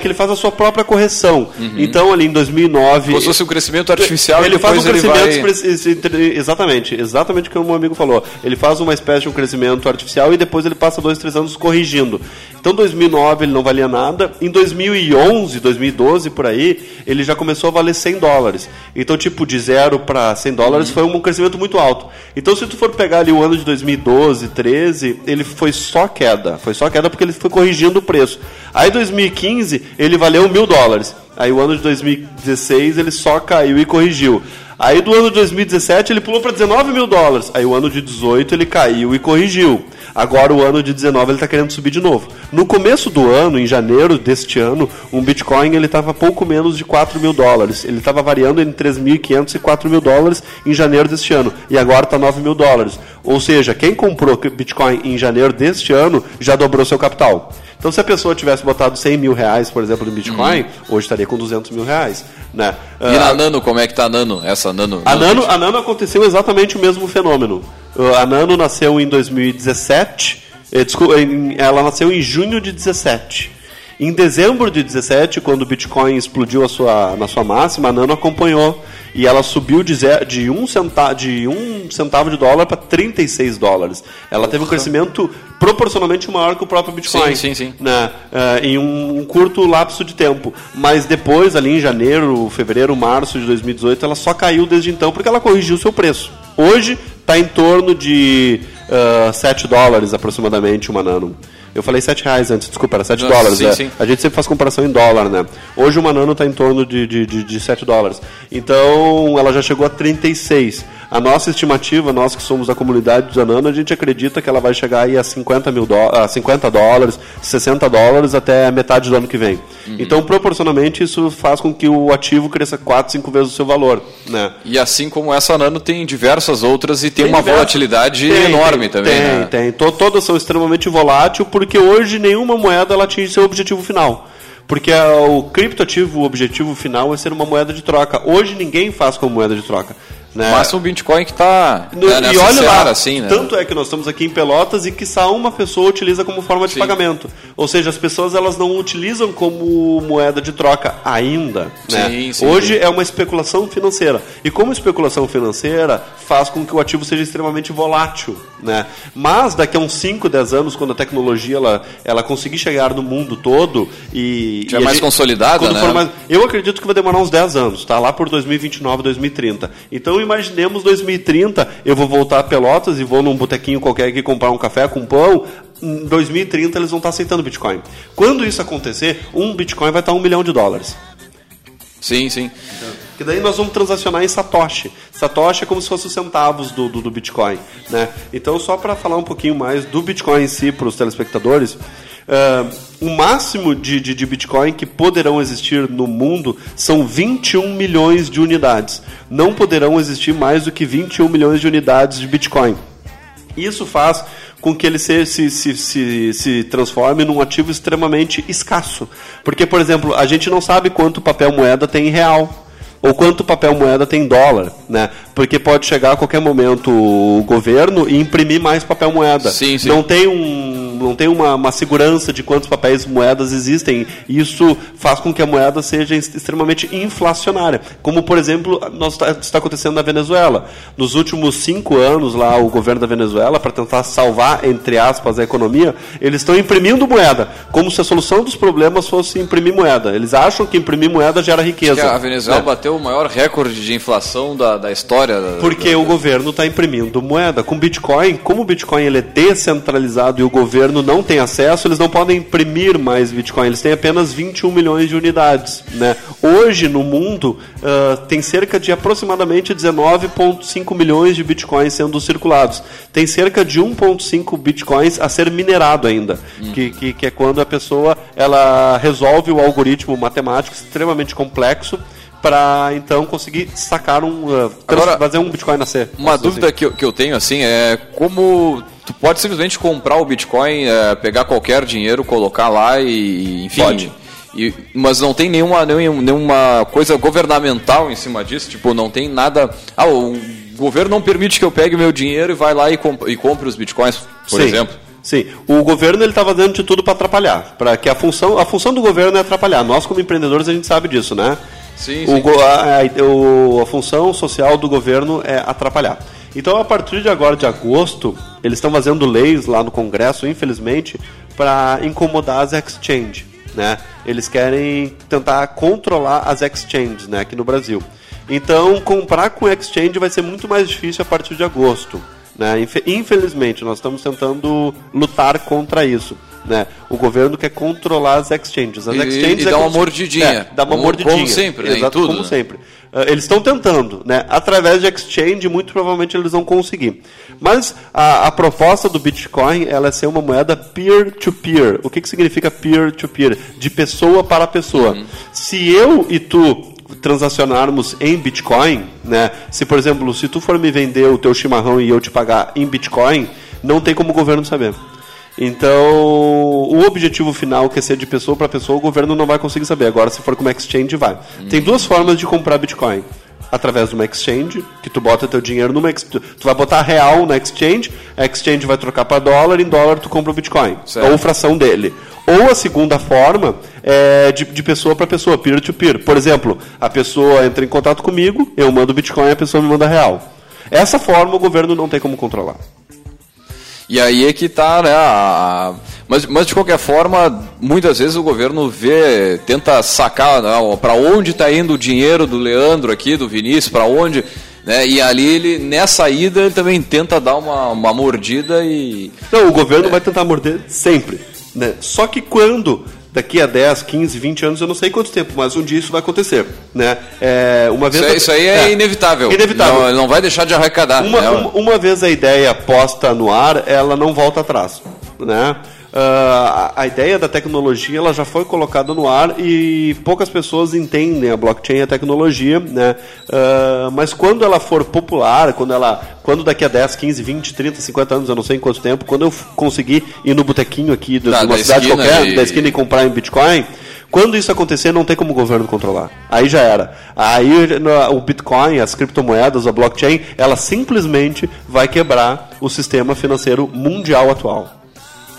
que ele faz a sua própria correção. Então, ali em 2009... Como se fosse um crescimento artificial Ele faz um crescimento vai... Exatamente, exatamente o que o meu amigo falou. Ele faz uma espécie de um crescimento artificial e depois ele passa dois, três anos corrigindo. Então, 2009 ele não valia nada. Em 2011, 2012 por aí, ele já começou a valer 100 dólares. Então, tipo de zero para 100 dólares foi um crescimento muito alto. Então, se tu for pegar ali o ano de 2012, 13, ele foi só queda. Foi só queda porque ele foi corrigindo o preço. Aí, 2015 ele valeu mil dólares. Aí o ano de 2016 ele só caiu e corrigiu. Aí do ano de 2017 ele pulou para 19 mil dólares. Aí o ano de 18 ele caiu e corrigiu. Agora o ano de 19 ele está querendo subir de novo. No começo do ano, em janeiro deste ano, um Bitcoin ele estava pouco menos de 4 mil dólares. Ele estava variando entre 3.500 e 4 mil dólares em janeiro deste ano. E agora está 9 mil dólares. Ou seja, quem comprou Bitcoin em janeiro deste ano já dobrou seu capital. Então, se a pessoa tivesse botado 100 mil reais, por exemplo, no Bitcoin, hoje estaria com 200 mil reais. Né? E Ah, na Nano, como é que tá a Nano? Essa Nano? a Nano, a Nano aconteceu exatamente o mesmo fenômeno. Uh, A Nano nasceu em 2017, eh, desculpa, em- ela nasceu em junho de 17. Em dezembro de 17, quando o Bitcoin explodiu a sua, na sua máxima, a Nano acompanhou. E ela subiu de, zero, de, um, centavo, de um centavo de dólar para 36 dólares. Ela teve um crescimento proporcionalmente maior que o próprio Bitcoin. Sim, sim, sim. Né? Eh, em um, um curto lapso de tempo. Mas depois, ali em janeiro, fevereiro, março de 2018, ela só caiu desde então porque ela corrigiu o seu preço. Hoje está em torno de uh, 7 dólares aproximadamente uma nano. Eu falei 7 reais antes, desculpa, era 7 Não, dólares. sim, é. sim. A gente sempre faz comparação em dólar, né? Hoje uma nano está em torno de, de, de, de 7 dólares. Então ela já chegou a 36. A nossa estimativa, nós que somos da comunidade da Nano, a gente acredita que ela vai chegar aí a 50, mil a 50 dólares, 60 dólares até metade do ano que vem. Uhum. Então, proporcionalmente, isso faz com que o ativo cresça 4, 5 vezes o seu valor. Né? E assim como essa Nano tem diversas outras e tem, Tem uma diversas- volatilidade Tem, enorme tem, também, Tem, né? tem. To- Todas são extremamente voláteis, porque hoje nenhuma moeda ela atinge seu objetivo final. Porque o criptoativo, o objetivo final é ser uma moeda de troca. Hoje ninguém faz como moeda de troca. Né? Mas o Bitcoin que está né, e olha lá, assim, né? tanto é que nós estamos aqui em Pelotas e que só uma pessoa utiliza como forma de pagamento. Ou seja, as pessoas elas não utilizam como moeda de troca ainda. né? Sim, sim, Hoje sim. é uma especulação financeira. E como especulação financeira faz com que o ativo seja extremamente volátil. Né? Mas daqui a uns 5, 10 anos, quando a tecnologia ela, ela conseguir chegar no mundo todo e. Já e a mais consolidada, quando né? mais- eu acredito que vai demorar uns 10 anos, tá? Lá por 2029, 2030. Então imaginemos 2030, eu vou voltar a Pelotas e vou num botequinho qualquer aqui comprar um café com pão. Em 2030 eles vão estar aceitando Bitcoin. Quando isso acontecer, um Bitcoin vai estar um milhão de dólares. Sim, sim. Que daí nós vamos transacionar em Satoshi. Satoshi é como se fosse os centavos do, do, do Bitcoin. Né? Então, só para falar um pouquinho mais do Bitcoin em si para os telespectadores, ah, o máximo de, de, de Bitcoin que poderão existir no mundo são 21 milhões de unidades. Não poderão existir mais do que 21 milhões de unidades de Bitcoin. Isso faz com que ele se, se, se, se, se transforme num ativo extremamente escasso. Porque, por exemplo, a gente não sabe quanto papel moeda tem em real. Ou quanto papel moeda tem em dólar, né? Porque pode chegar a qualquer momento o governo e imprimir mais papel moeda. Sim, sim. Não tem, um, não tem uma, uma segurança de quantos papéis moedas existem. Isso faz com que a moeda seja ex- extremamente inflacionária. Como, por exemplo, nós tá- está acontecendo na Venezuela. Nos últimos cinco anos, lá, o governo da Venezuela, para tentar salvar, entre aspas, a economia, eles estão imprimindo moeda, como se a solução dos problemas fosse imprimir moeda. Eles acham que imprimir moeda gera riqueza. Que a Venezuela né? bateu o maior recorde de inflação da, da história. da- Porque o governo está imprimindo moeda. Com Bitcoin, como o Bitcoin ele é descentralizado e o governo não tem acesso, eles não podem imprimir mais Bitcoin. Eles têm apenas 21 milhões de unidades. Né? Hoje, no mundo, ah, tem cerca de aproximadamente 19,5 milhões de Bitcoins sendo circulados. Tem cerca de 1,5 Bitcoins a ser minerado ainda. Que, que, que é quando a pessoa ela resolve o algoritmo matemático extremamente complexo para então conseguir sacar um uh, Agora, fazer um Bitcoin nascer. Uma dúvida que eu, que eu tenho assim é como tu pode simplesmente comprar o Bitcoin, é, pegar qualquer dinheiro, colocar lá e enfim. Pode. E, mas não tem nenhuma, nenhum- nenhuma coisa governamental em cima disso, tipo, não tem nada. Ah, o governo não permite que eu pegue meu dinheiro e vai lá e, comp e compre os bitcoins, por Sim. exemplo. Sim, o governo ele está fazendo de tudo para atrapalhar, para que a função, a função do governo é atrapalhar. Nós como empreendedores a gente sabe disso, né? Sim, O sim. go- a, a- o- função social do governo é atrapalhar. Então, a partir de agora, de agosto, eles estão fazendo leis lá no Congresso, infelizmente, para incomodar as exchanges. Né? Eles querem tentar controlar as exchanges né, aqui no Brasil. Então, comprar com exchange vai ser muito mais difícil a partir de agosto. Né? Infe- Infelizmente, nós estamos tentando lutar contra isso. Né? O governo quer controlar as exchanges. As E- exchanges e é dá uma mordidinha. É, dá uma Como- mordidinha. como sempre, né, Exato, tudo, como né? sempre. Ah, eles estão tentando, né? Através de exchange, muito provavelmente eles vão conseguir. Mas a, a proposta do Bitcoin ela é ser uma moeda peer-to-peer. O que, que significa peer-to-peer? De pessoa para pessoa. Uhum. Se eu e tu transacionarmos em Bitcoin, né? Se, por exemplo, se tu for me vender o teu chimarrão e eu te pagar em Bitcoin, não tem como o governo saber. Então, o objetivo final, que é ser de pessoa para pessoa, o governo não vai conseguir saber. Agora, se for como exchange, vai. Tem duas formas de comprar Bitcoin. Através de uma exchange, que tu bota teu dinheiro numa ex- tu vai botar real na exchange, a exchange vai trocar para dólar, em dólar tu compra o Bitcoin. Certo. Ou fração dele. Ou a segunda forma é de, de pessoa para pessoa, peer-to-peer. Por exemplo, a pessoa entra em contato comigo, eu mando Bitcoin e a pessoa me manda real. Essa forma o governo não tem como controlar. E aí é que está, né? a- Mas, mas de qualquer forma, muitas vezes o governo vê, tenta sacar né, para onde está indo o dinheiro do Leandro aqui, do Vinícius, para onde. Né, e ali ele, nessa ida, ele também tenta dar uma, uma mordida e. Não, o governo vai tentar morder sempre. Né? Só que quando, daqui a 10, 15, 20 anos, eu não sei quanto tempo, mas um dia isso vai acontecer. Né? É, uma vez Isso, aí- isso aí é, inevitável. Inevitável. Não, não vai deixar de arrecadar. Uma, né? uma, uma vez a ideia posta no ar, ela não volta atrás. Né? Ah, a, ideia da tecnologia ela já foi colocada no ar e poucas pessoas entendem a blockchain e a tecnologia, né? Ah, mas quando ela for popular, quando ela, quando daqui a 10, 15, 20, 30, 50 anos, eu não sei em quanto tempo, quando eu conseguir ir no botequinho aqui de Da- uma da cidade qualquer, e- da esquina e comprar em Bitcoin, quando isso acontecer, não tem como o governo controlar. Aí já era. Aí o Bitcoin, as criptomoedas, a blockchain, ela simplesmente vai quebrar o sistema financeiro mundial atual.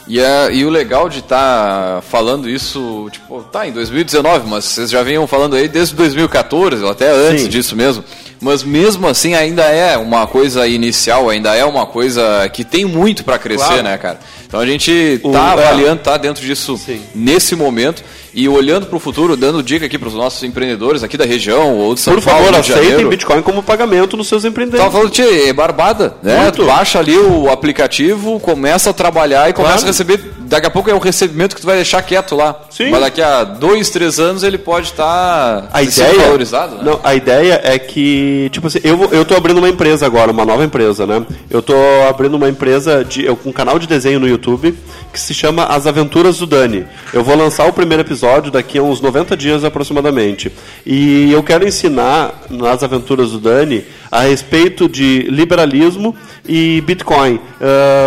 E, é- e o legal de estar falando isso, tipo, tá em 2019, mas vocês já vinham falando aí desde 2014, ou até antes Sim. disso mesmo. Mas mesmo assim ainda é uma coisa inicial, ainda é uma coisa que tem muito para crescer, Claro. né, cara? Então a gente O- tá é. avaliando, tá dentro disso nesse momento e olhando para o futuro, dando dica aqui para os nossos empreendedores aqui da região ou de São Por Paulo, favor, aceitem. Bitcoin como pagamento nos seus empreendimentos. Tava falando, tchê, é barbada, né? Muito. Tu baixa ali o aplicativo, começa a trabalhar e começa Claro. a receber. Daqui a pouco é o recebimento que tu vai deixar quieto lá. Sim. Mas daqui a dois, três anos ele pode estar A sendo ideia, valorizado, né? não, a ideia é que, tipo assim, eu, vou- eu tô abrindo uma empresa agora, uma nova empresa, né? Eu tô abrindo uma empresa, de, um canal de desenho no YouTube que se chama As Aventuras do Dani. Eu vou lançar o primeiro episódio daqui a uns 90 dias aproximadamente. E eu quero ensinar nas Aventuras do Dani a respeito de liberalismo e Bitcoin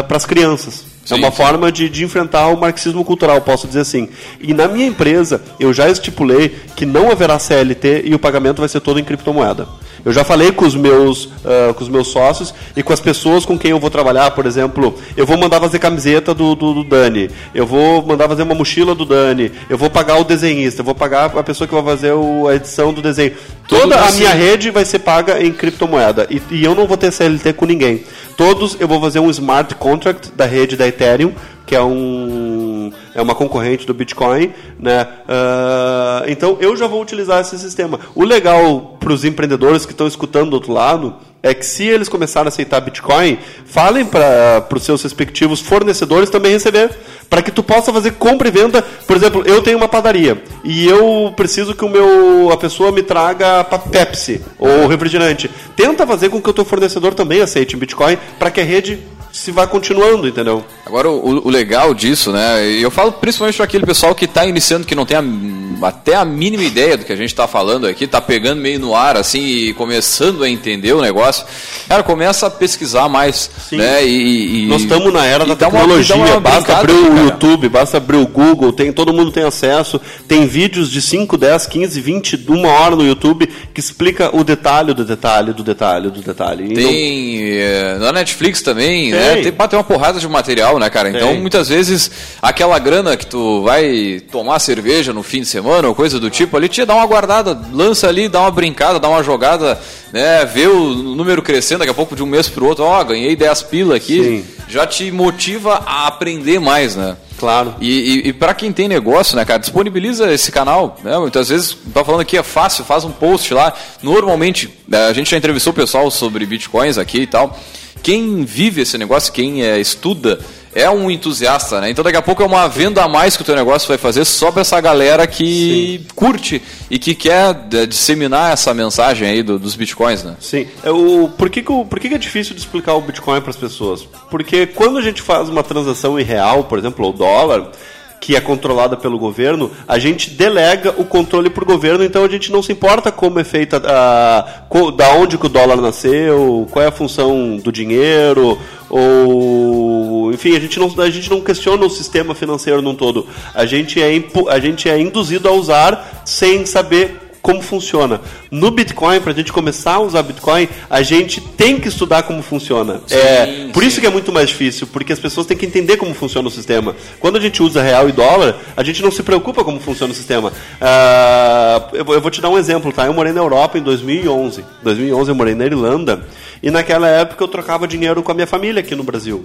para as crianças. Sim, é uma sim. forma de, de enfrentar o marxismo cultural, posso dizer assim. E na minha empresa, eu já estipulei que não haverá CLT e o pagamento vai ser todo em criptomoeda. Eu já falei com os meus, ah, com os meus sócios e com as pessoas com quem eu vou trabalhar, por exemplo, eu vou mandar fazer camiseta do, do, do Dani, eu vou mandar fazer uma mochila do Dani, eu vou pagar o desenhista, eu vou pagar a pessoa que vai fazer o- a edição do desenho. Toda a assim. minha rede vai ser paga em criptomoeda. E, e eu não vou ter CLT com ninguém. Todos eu vou fazer um smart contract da rede da Ethereum, que é um é uma concorrente do Bitcoin, né? Ah, então eu já vou utilizar esse sistema. O legal para os empreendedores que estão escutando do outro lado é que se eles começarem a aceitar Bitcoin, falem para os seus respectivos fornecedores também receber, para que tu possa fazer compra e venda. Por exemplo, eu tenho uma padaria e eu preciso que o meu a pessoa me traga Pepsi ou refrigerante. Tenta fazer com que o teu fornecedor também aceite em Bitcoin para que a rede se vá continuando, entendeu? Agora, o, o legal disso, né? Eu falo principalmente para aquele pessoal que está iniciando, que não tem a- até a mínima ideia do que a gente está falando aqui, está pegando meio no ar, assim, e começando a entender o negócio. Cara, começa a pesquisar mais, né? E, e- Nós estamos na era da uma- tecnologia, dá uma basta abrir o cara. YouTube, basta abrir o Google, tem, todo mundo tem acesso, tem vídeos de 5, 10, 15, 20, uma hora no YouTube que explica o detalhe do detalhe do detalhe do detalhe. E não- Tem eh, na Netflix também, Tem. né? Tem, tem uma porrada de material, né, cara? Então, Tem. muitas vezes, aquela grana que tu vai tomar cerveja no fim de semana ou coisa do tipo, ali te dá uma guardada, lança ali, dá uma brincada, dá uma jogada, né? Vê o número crescendo daqui a pouco de um mês pro outro, ó, ganhei 10 pila aqui, Sim. já te motiva a aprender mais, né? Claro. E, e, e para quem tem negócio, né, cara, disponibiliza esse canal. Né? Muitas vezes, tá falando aqui, é fácil, faz um post lá. Normalmente, né, a gente já entrevistou o pessoal sobre bitcoins aqui e tal. Quem vive esse negócio, quem é, estuda, é um entusiasta, né? Então daqui a pouco é uma venda a mais que o teu negócio vai fazer só para essa galera que curte e que quer é, disseminar essa mensagem aí do- dos bitcoins, né? Sim. É o, por que, que, por que, que é difícil de explicar o Bitcoin para as pessoas? Porque quando a gente faz uma transação em real, por exemplo, o dólar, que é controlada pelo governo, a gente delega o controle para o governo, então a gente não se importa como é feita, a, co- da onde que o dólar nasceu, qual é a função do dinheiro, ou enfim, a gente não, a gente não questiona o sistema financeiro num todo. A gente é, a gente é induzido a usar sem saber como funciona. No Bitcoin, para a gente começar a usar Bitcoin, a gente tem que estudar como funciona. Sim, é, por sim. isso que é muito mais difícil, porque as pessoas têm que entender como funciona o sistema. Quando a gente usa real e dólar, a gente não se preocupa como funciona o sistema. Ah, eu, vou, eu vou te dar um exemplo, tá? Eu morei na Europa em 2011. 2011 eu morei na Irlanda e naquela época eu trocava dinheiro com a minha família aqui no Brasil.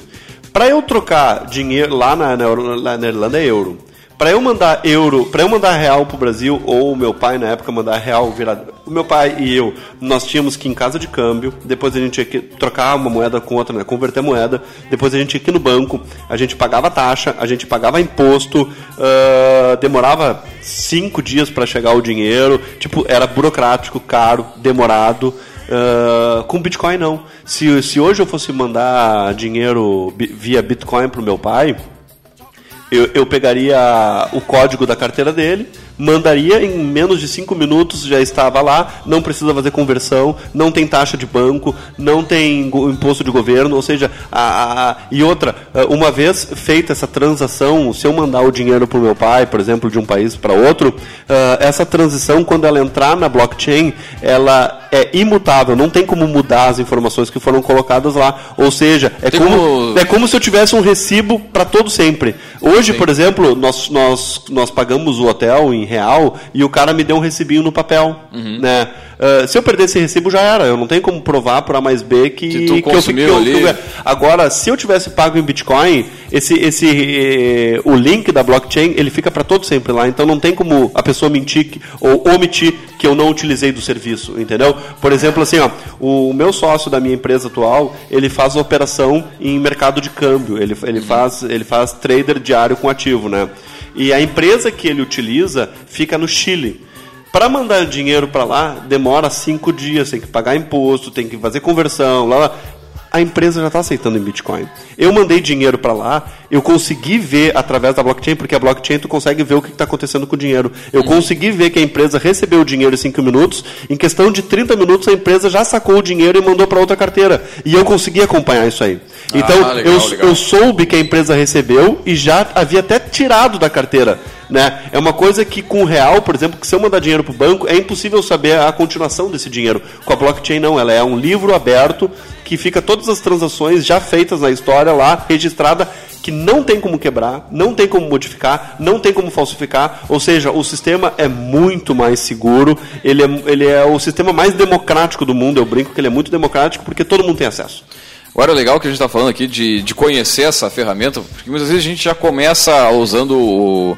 Para eu trocar dinheiro lá na, na, na Irlanda é euro. Para eu mandar euro, para eu mandar real pro Brasil, ou o meu pai na época mandar real virado. O meu pai e eu, nós tínhamos que ir em casa de câmbio, depois a gente tinha que trocar uma moeda com outra, né? converter moeda, depois a gente tinha que ir no banco, a gente pagava taxa, a gente pagava imposto, ah, demorava cinco dias para chegar o dinheiro, tipo, era burocrático, caro, demorado. Ah, com Bitcoin não. Se, se hoje eu fosse mandar dinheiro via Bitcoin pro meu pai, eu, eu pegaria o código da carteira dele, mandaria em menos de 5 minutos, já estava lá, não precisa fazer conversão, não tem taxa de banco, não tem imposto de governo, ou seja, a, a- e outra, eh, uma vez feita essa transação, se eu mandar o dinheiro para o meu pai, por exemplo, de um país para outro, eh, essa transição, quando ela entrar na blockchain, ela é imutável, não tem como mudar as informações que foram colocadas lá, ou seja, é como, como- é como se eu tivesse um recibo para todo sempre. Hoje, por exemplo, nós, nós, nós pagamos o hotel em real e o cara me deu um recibinho no papel. Uhum. Né? Ah, se eu perder esse recibo, já era. Eu não tenho como provar por A mais B que, Que tu que eu fiquei. ali. eu- Agora, se eu tivesse pago em Bitcoin, esse, esse, eh, o link da blockchain ele fica para todo sempre lá. Então não tem como a pessoa mentir que- ou omitir que eu não utilizei do serviço, entendeu? Por exemplo, assim, ó, o meu sócio da minha empresa atual, ele faz operação em mercado de câmbio. Ele, ele, faz, ele faz trader diário com ativo, né? E a empresa que ele utiliza fica no Chile. Para mandar dinheiro para lá, demora cinco dias, tem que pagar imposto, tem que fazer conversão, lá, lá. A empresa já está aceitando em Bitcoin. Eu mandei dinheiro para lá, eu consegui ver através da blockchain, porque a blockchain tu consegue ver o que está acontecendo com o dinheiro. Eu consegui ver que a empresa recebeu o dinheiro em 5 minutos, em questão de 30 minutos a empresa já sacou o dinheiro e mandou para outra carteira. E eu consegui acompanhar isso aí. Então, Ah, legal, eu, legal. eu soube que a empresa recebeu e já havia até tirado da carteira. Né? É uma coisa que com o real, por exemplo, que se eu mandar dinheiro para o banco, é impossível saber a continuação desse dinheiro. Com a blockchain não, ela é um livro aberto que fica todas as transações já feitas na história lá, registrada, que não tem como quebrar, não tem como modificar, não tem como falsificar. Ou seja, o sistema é muito mais seguro, ele é, ele é o sistema mais democrático do mundo. Eu brinco que ele é muito democrático porque todo mundo tem acesso. Agora, legal que a gente está falando aqui de, de conhecer essa ferramenta, porque muitas vezes a gente já começa usando o,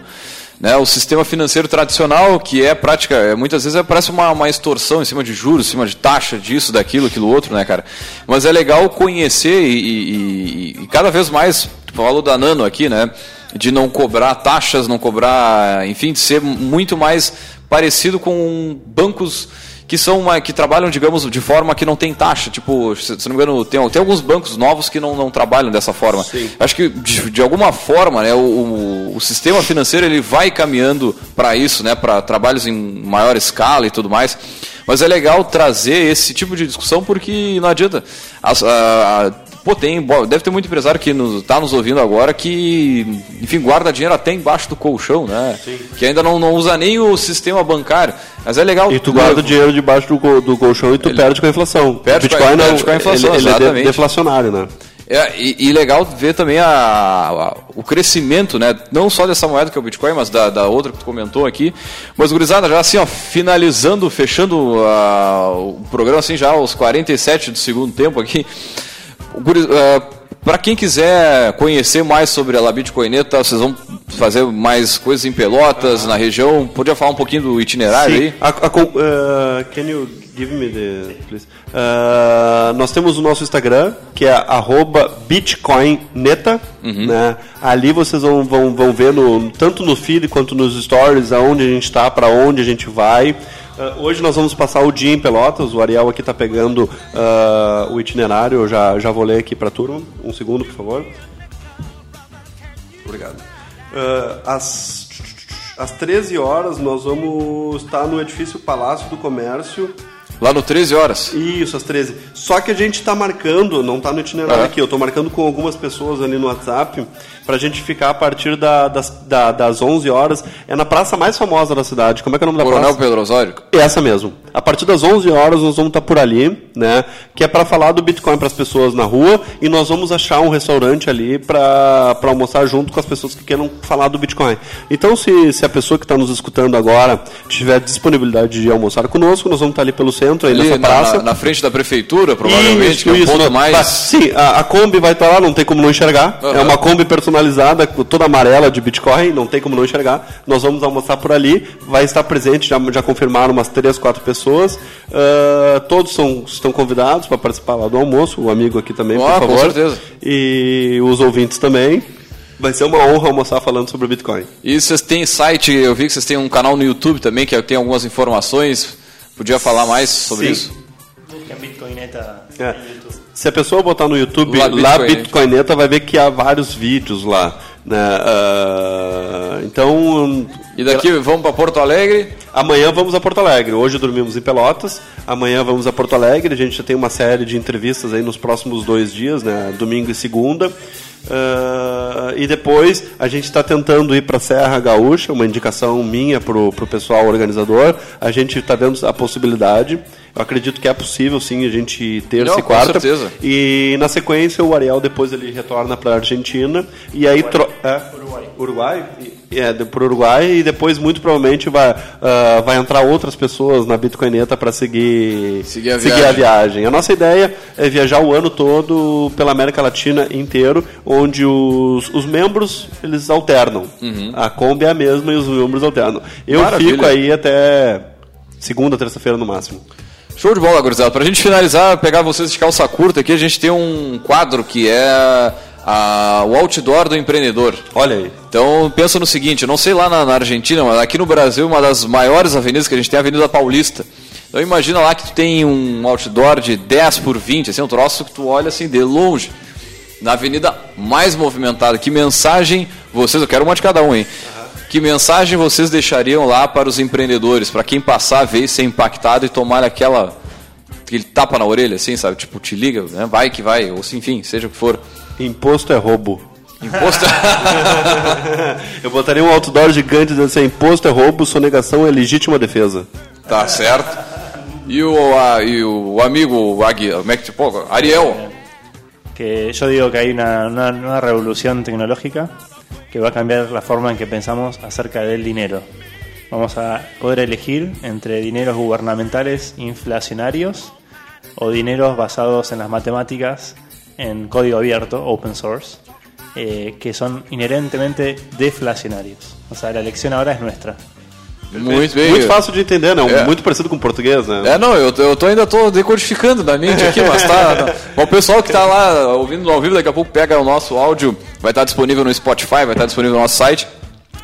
né, o sistema financeiro tradicional, que é prática, é, muitas vezes parece uma, uma extorsão em cima de juros, em cima de taxa, disso, daquilo, aquilo outro, né, cara? Mas é legal conhecer e, e- e- e cada vez mais, tu falou da Nano aqui, né? De não cobrar taxas, não cobrar, enfim, de ser muito mais parecido com bancos que são uma- que trabalham, digamos, de forma que não tem taxa. Tipo, se, se não me engano, tem, tem alguns bancos novos que não, não trabalham dessa forma. Acho que de, de alguma forma, né, o, o, o sistema financeiro ele vai caminhando para isso, né, para trabalhos em maior escala e tudo mais. Mas é legal trazer esse tipo de discussão porque não adianta. A- a- Pô, tem, deve ter muito empresário que nos, tá nos ouvindo agora que, enfim, guarda dinheiro até embaixo do colchão, né? Que ainda não, não usa nem o sistema bancário. Mas é legal. E tu guarda o dinheiro debaixo do, do colchão e tu perde com a inflação. Perde o Bitcoin com a- não, perde com a inflação, ele, ele é deflacionário, né? É, e, e legal ver também a, a- o crescimento, né? Não só dessa moeda que é o Bitcoin, mas da, da outra que tu comentou aqui. Mas, gurizada, já assim, ó, finalizando, fechando ah, o programa, assim, já aos 47 do segundo tempo aqui. Para quem quiser conhecer mais sobre a La Bitcoineta, vocês vão fazer mais coisas em Pelotas, na região. Podia falar um pouquinho do itinerário Sim. aí? A, a, uh, can you give me the please? Uh, nós temos o nosso Instagram que é bitcoinneta né? ali vocês vão, vão, vão ver no, tanto no feed quanto nos stories aonde a gente está para onde a gente vai Uh, hoje nós vamos passar o dia em Pelotas o Ariel aqui está pegando uh, o itinerário eu já, já vou ler aqui para a turma um segundo por favor Obrigado. Uh, às, às 13 horas nós vamos estar no edifício Palácio do Comércio, Lá no 13 horas. Isso, às 13. Só que a gente está marcando, não está no itinerário É. aqui, eu estou marcando com algumas pessoas ali no WhatsApp para a gente ficar a partir da- das, da- das 11 horas. É na praça mais famosa da cidade. Como é que é o nome da Coronel praça? Pedro Osório. Essa mesmo. A partir das 11 horas nós vamos estar por ali, né? Que é para falar do Bitcoin para as pessoas na rua e nós vamos achar um restaurante ali para almoçar junto com as pessoas que queiram falar do Bitcoin. Então, se, se a pessoa que está nos escutando agora tiver disponibilidade de almoçar conosco, nós vamos estar ali pelo centro, Ali nessa na, praça. na- na frente da prefeitura, provavelmente, Isso, que é um isso, ponto não- mais. Tá, sim, a, a Kombi vai estar lá, não tem como não enxergar. Aham. É uma Kombi personalizada, com toda amarela de Bitcoin, não tem como não enxergar. Nós vamos almoçar por ali, vai estar presente, já, já confirmaram umas três, quatro pessoas. Ah, todos são, estão convidados para participar lá do almoço, o amigo aqui também, Ah, por com favor. certeza. E os ouvintes também. Vai ser uma honra almoçar falando sobre o Bitcoin. E vocês têm site, eu vi que vocês têm um canal no YouTube também, que tem algumas informações. Podia falar mais sobre Sim. isso? Busquen Bitcoineta É. Se a pessoa botar no YouTube Lá, lá, Bitcoineta. Vai ver que há vários vídeos lá. Né? Ah, então. E daqui vamos para Porto Alegre? Amanhã vamos a Porto Alegre. Hoje dormimos em Pelotas. Amanhã vamos a Porto Alegre. A gente já tem uma série de entrevistas aí nos próximos dois dias, né? Domingo e segunda. Ah, e depois a gente está tentando ir para Serra Gaúcha, uma indicação minha para o pessoal organizador. A gente está vendo a possibilidade. Eu acredito que é possível, sim, a gente terça Não, e com certeza. E na sequência o Ariel depois ele retorna para a Argentina e aí tro... é, Uruguai, E- é para Uruguai e depois muito provavelmente vai ah, vai entrar outras pessoas na Bitcoineta para seguir Seguir a a viagem. viagem. A nossa ideia é viajar o ano todo pela América Latina inteiro, onde os, os membros eles alternam. A Kombi é a mesma e os membros alternam. Eu Uhum. Maravilha. fico aí até segunda, terça-feira no máximo. Show de bola, gurizada. Pra gente finalizar, pegar vocês de calça curta aqui, a gente tem um quadro que é a- o outdoor do empreendedor. Olha aí. Então pensa no seguinte, não sei lá na, na Argentina, mas aqui no Brasil uma das maiores avenidas que a gente tem é a Avenida Paulista. Então imagina lá que tu tem um outdoor de 10 por 20, assim, um troço que tu olha assim de longe. Na avenida mais movimentada, que mensagem vocês, eu quero uma de cada um, hein? Que mensagem vocês deixariam lá para os empreendedores, para quem passar, ver e ser impactado e tomar aquela aquele tapa na orelha, assim, sabe? Tipo, te liga, né? vai que vai, ou enfim, seja o que for. Imposto é roubo. Imposto Eu botaria um outdoor gigante dizendo assim: imposto é roubo, sonegação é legítima defesa. Tá certo. E o, a- e o amigo Agui, como é que pô, Ariel, Que yo digo que una, una nueva revolución tecnológica que va a cambiar la forma en que pensamos acerca del dinero. Vamos a poder elegir entre dineros gubernamentales inflacionarios o dineros basados en las matemáticas en código abierto, open source, eh, que son inherentemente deflacionarios. O sea, la elección ahora es nuestra. Muito bem. Muito fácil de entender, né? É. Muito parecido com português, né? É, não, eu, eu tô, ainda tô decodificando na mente aqui, mas tá. tá. Mas o pessoal que tá lá ouvindo ao vivo, daqui a pouco pega o nosso áudio, vai estar disponível no Spotify, vai estar disponível no nosso site.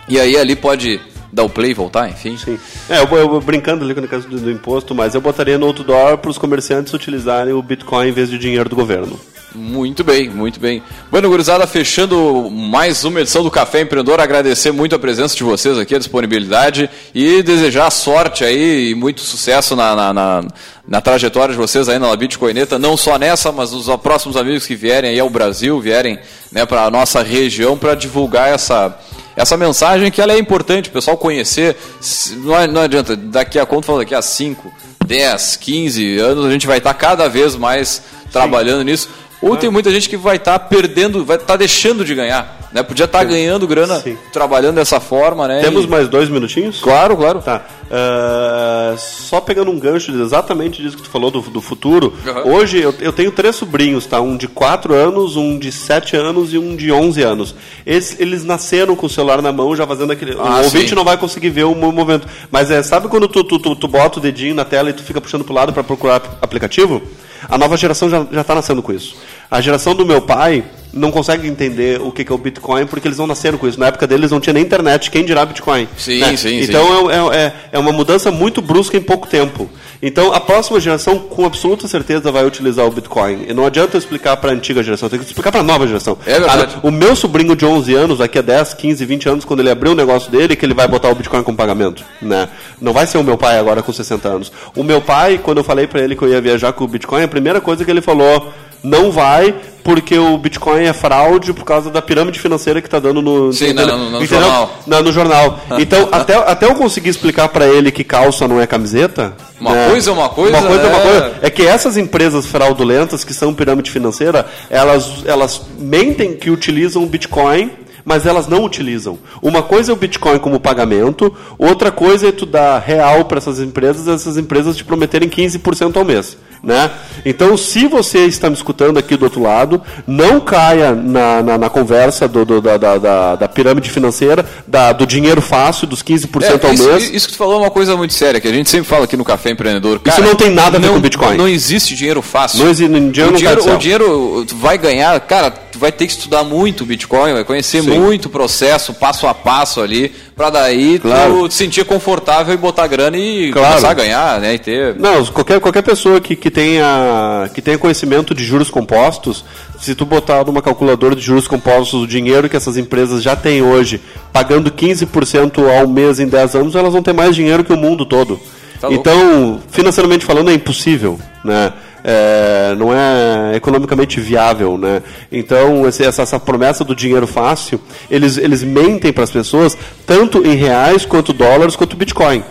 E aí ali pode dar o play e voltar, enfim. Sim. É, eu, eu brincando ali no caso do, do imposto, mas eu botaria no outdoor para os comerciantes utilizarem o Bitcoin em vez de dinheiro do governo. Muito bem, muito bem. Bueno, gurizada, fechando mais uma edição do Café Empreendedor, agradecer muito a presença de vocês aqui, a disponibilidade e desejar sorte aí e muito sucesso na, na, na, na trajetória de vocês aí na La Bitcoineta, não só nessa, mas os próximos amigos que vierem aí ao Brasil, vierem né, para a nossa região para divulgar essa, essa mensagem que ela é importante, o pessoal conhecer. Se- Não, não adianta, daqui a quanto falou daqui a 5, 10, 15 anos, a gente vai estar cada vez mais trabalhando nisso. Ou tem muita gente que vai estar perdendo, vai estar deixando de ganhar. Né? Podia estar ganhando grana trabalhando dessa forma, né? Temos E- mais dois minutinhos? Claro, claro. Tá. Ah, só pegando um gancho exatamente disso que tu falou do, do futuro. Uhum. Hoje eu, eu tenho três sobrinhos, tá? Um de 4 anos, um de 7 anos e um de 11 anos. Eles, eles nasceram com o celular na mão, já fazendo aquele. Ah, o ouvinte sim. não vai conseguir ver o mo- movimento. Mas é, sabe quando tu, tu, tu, tu bota o dedinho na tela e tu fica puxando pro lado para procurar ap- aplicativo? A nova geração já está nascendo com isso. A geração do meu pai, não conseguem entender o que é o Bitcoin porque eles não nasceram com isso. Na época deles não tinha nem internet, quem dirá Bitcoin. Sim, né? sim, Então É, é, é uma mudança muito brusca em pouco tempo. Então a próxima geração, com absoluta certeza, vai utilizar o Bitcoin. E não adianta eu explicar para a antiga geração, tenho que explicar para a nova geração. É verdade. O meu sobrinho de 11 anos, daqui a 10, 15, 20 anos, quando ele abrir o negócio dele, que ele vai botar o Bitcoin como pagamento. Né? Não vai ser o meu pai agora com 60 anos. O meu pai, quando eu falei para ele que eu ia viajar com o Bitcoin, a primeira coisa que ele falou, não vai porque o Bitcoin é fraude por causa da pirâmide financeira que está dando no, Sim, no, no- no entendeu? jornal. Na- no jornal. Então, até, até eu conseguir explicar para ele que calça não é camiseta. Uma né? coisa é uma coisa, Uma coisa é uma é- coisa. É que essas empresas fraudulentas, que são pirâmide financeira, elas, elas mentem que utilizam o Bitcoin. Mas elas não utilizam. Uma coisa é o Bitcoin como pagamento, outra coisa é tu dar real para essas empresas, essas empresas te prometerem 15% ao mês. Né? Então, se você está me escutando aqui do outro lado, não caia na, na, na conversa do, do- da, da, da, da pirâmide financeira, da, do dinheiro fácil, dos 15% ao É, isso, mês. isso que tu falou é uma coisa muito séria, que a gente sempre fala aqui no Café Empreendedor. Isso não tem nada a ver com Bitcoin. Não existe dinheiro fácil. Não existe- dinheiro o, não dinheiro, o dinheiro vai ganhar, cara, tu vai ter que estudar muito o Bitcoin, vai conhecer Sim. muito o processo, passo a passo ali, pra daí Claro. tu te sentir confortável e botar grana e Claro. começar a ganhar, né? E ter. Não, qualquer, qualquer pessoa que, que, tenha, que tenha conhecimento de juros compostos, se tu botar numa calculadora de juros compostos o dinheiro que essas empresas já têm hoje, pagando 15% ao mês em 10 anos, elas vão ter mais dinheiro que o mundo todo. Tá então, financeiramente falando, é impossível, né? É, não é economicamente viável, né? Então, esse- essa, essa promessa do dinheiro fácil, eles, eles mentem para as pessoas, tanto em reais, quanto dólares, quanto Bitcoin.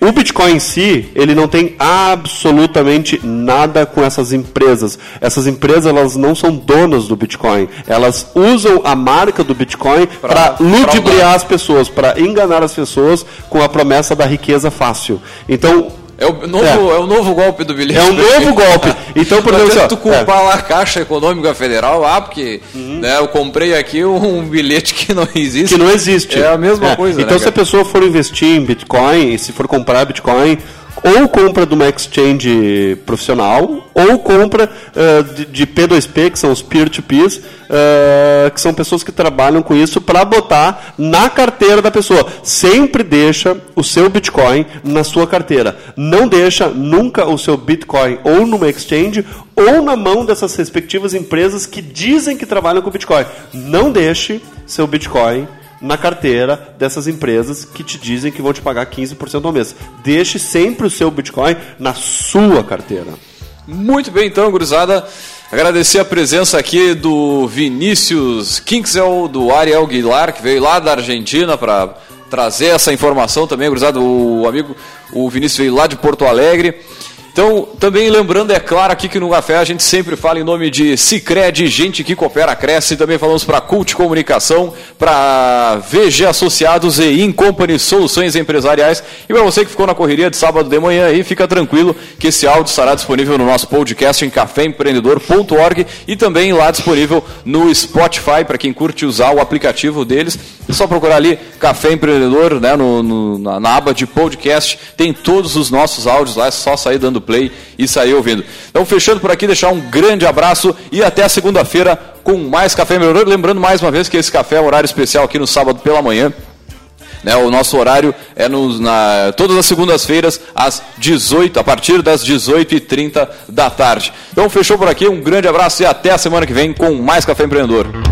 O Bitcoin em si, ele não tem absolutamente nada com essas empresas. Essas empresas, elas não são donas do Bitcoin. Elas usam a marca do Bitcoin para ludibriar as pessoas, para enganar as pessoas com a promessa da riqueza fácil. Então, É o novo, é. o novo golpe do bilhete. É um novo golpe. Então, por exemplo, tu culpar lá a Caixa Econômica Federal, ah, porque Uhum. né, eu comprei aqui um bilhete que não existe. que não existe. É a mesma É, coisa, Então, né, se a cara? pessoa for investir em Bitcoin, se for comprar Bitcoin, ou compra de uma exchange profissional, ou compra eh, de, de P2P, que são os peer-to-peers, eh, que são pessoas que trabalham com isso para botar na carteira da pessoa. Sempre deixa o seu Bitcoin na sua carteira. Não deixa nunca o seu Bitcoin ou numa exchange ou na mão dessas respectivas empresas que dizem que trabalham com Bitcoin. Não deixe seu Bitcoin na carteira dessas empresas que te dizem que vão te pagar 15% ao mês. Deixe sempre o seu Bitcoin na sua carteira. Muito bem, então, gurizada. Agradecer a presença aqui do Vinícius Kinksel, do Ariel Guilar, que veio lá da Argentina para trazer essa informação também, gurizada. O amigo, o Vinícius veio lá de Porto Alegre. Então, também lembrando, é claro, aqui que no Café a gente sempre fala em nome de Cicred, gente que coopera, cresce. Também falamos para Cult Comunicação, para VG Associados e In Company Soluções Empresariais. E para você que ficou na correria de sábado de manhã aí, fica tranquilo que esse áudio estará disponível no nosso podcast em caféempreendedor.org e também lá disponível no Spotify, para quem curte usar o aplicativo deles. É só procurar ali Café Empreendedor, né, no, no- na, na aba de podcast, tem todos os nossos áudios lá, é só sair dando play e sair ouvindo. Então, fechando por aqui, deixar um grande abraço e até segunda-feira com mais Café Empreendedor. Lembrando mais uma vez que esse café é um horário especial aqui no sábado pela manhã. Né, o nosso horário é nos, na, todas as segundas-feiras, às 18, a partir das 18h30 da tarde. Então, fechou por aqui, um grande abraço e até a semana que vem com mais Café Empreendedor.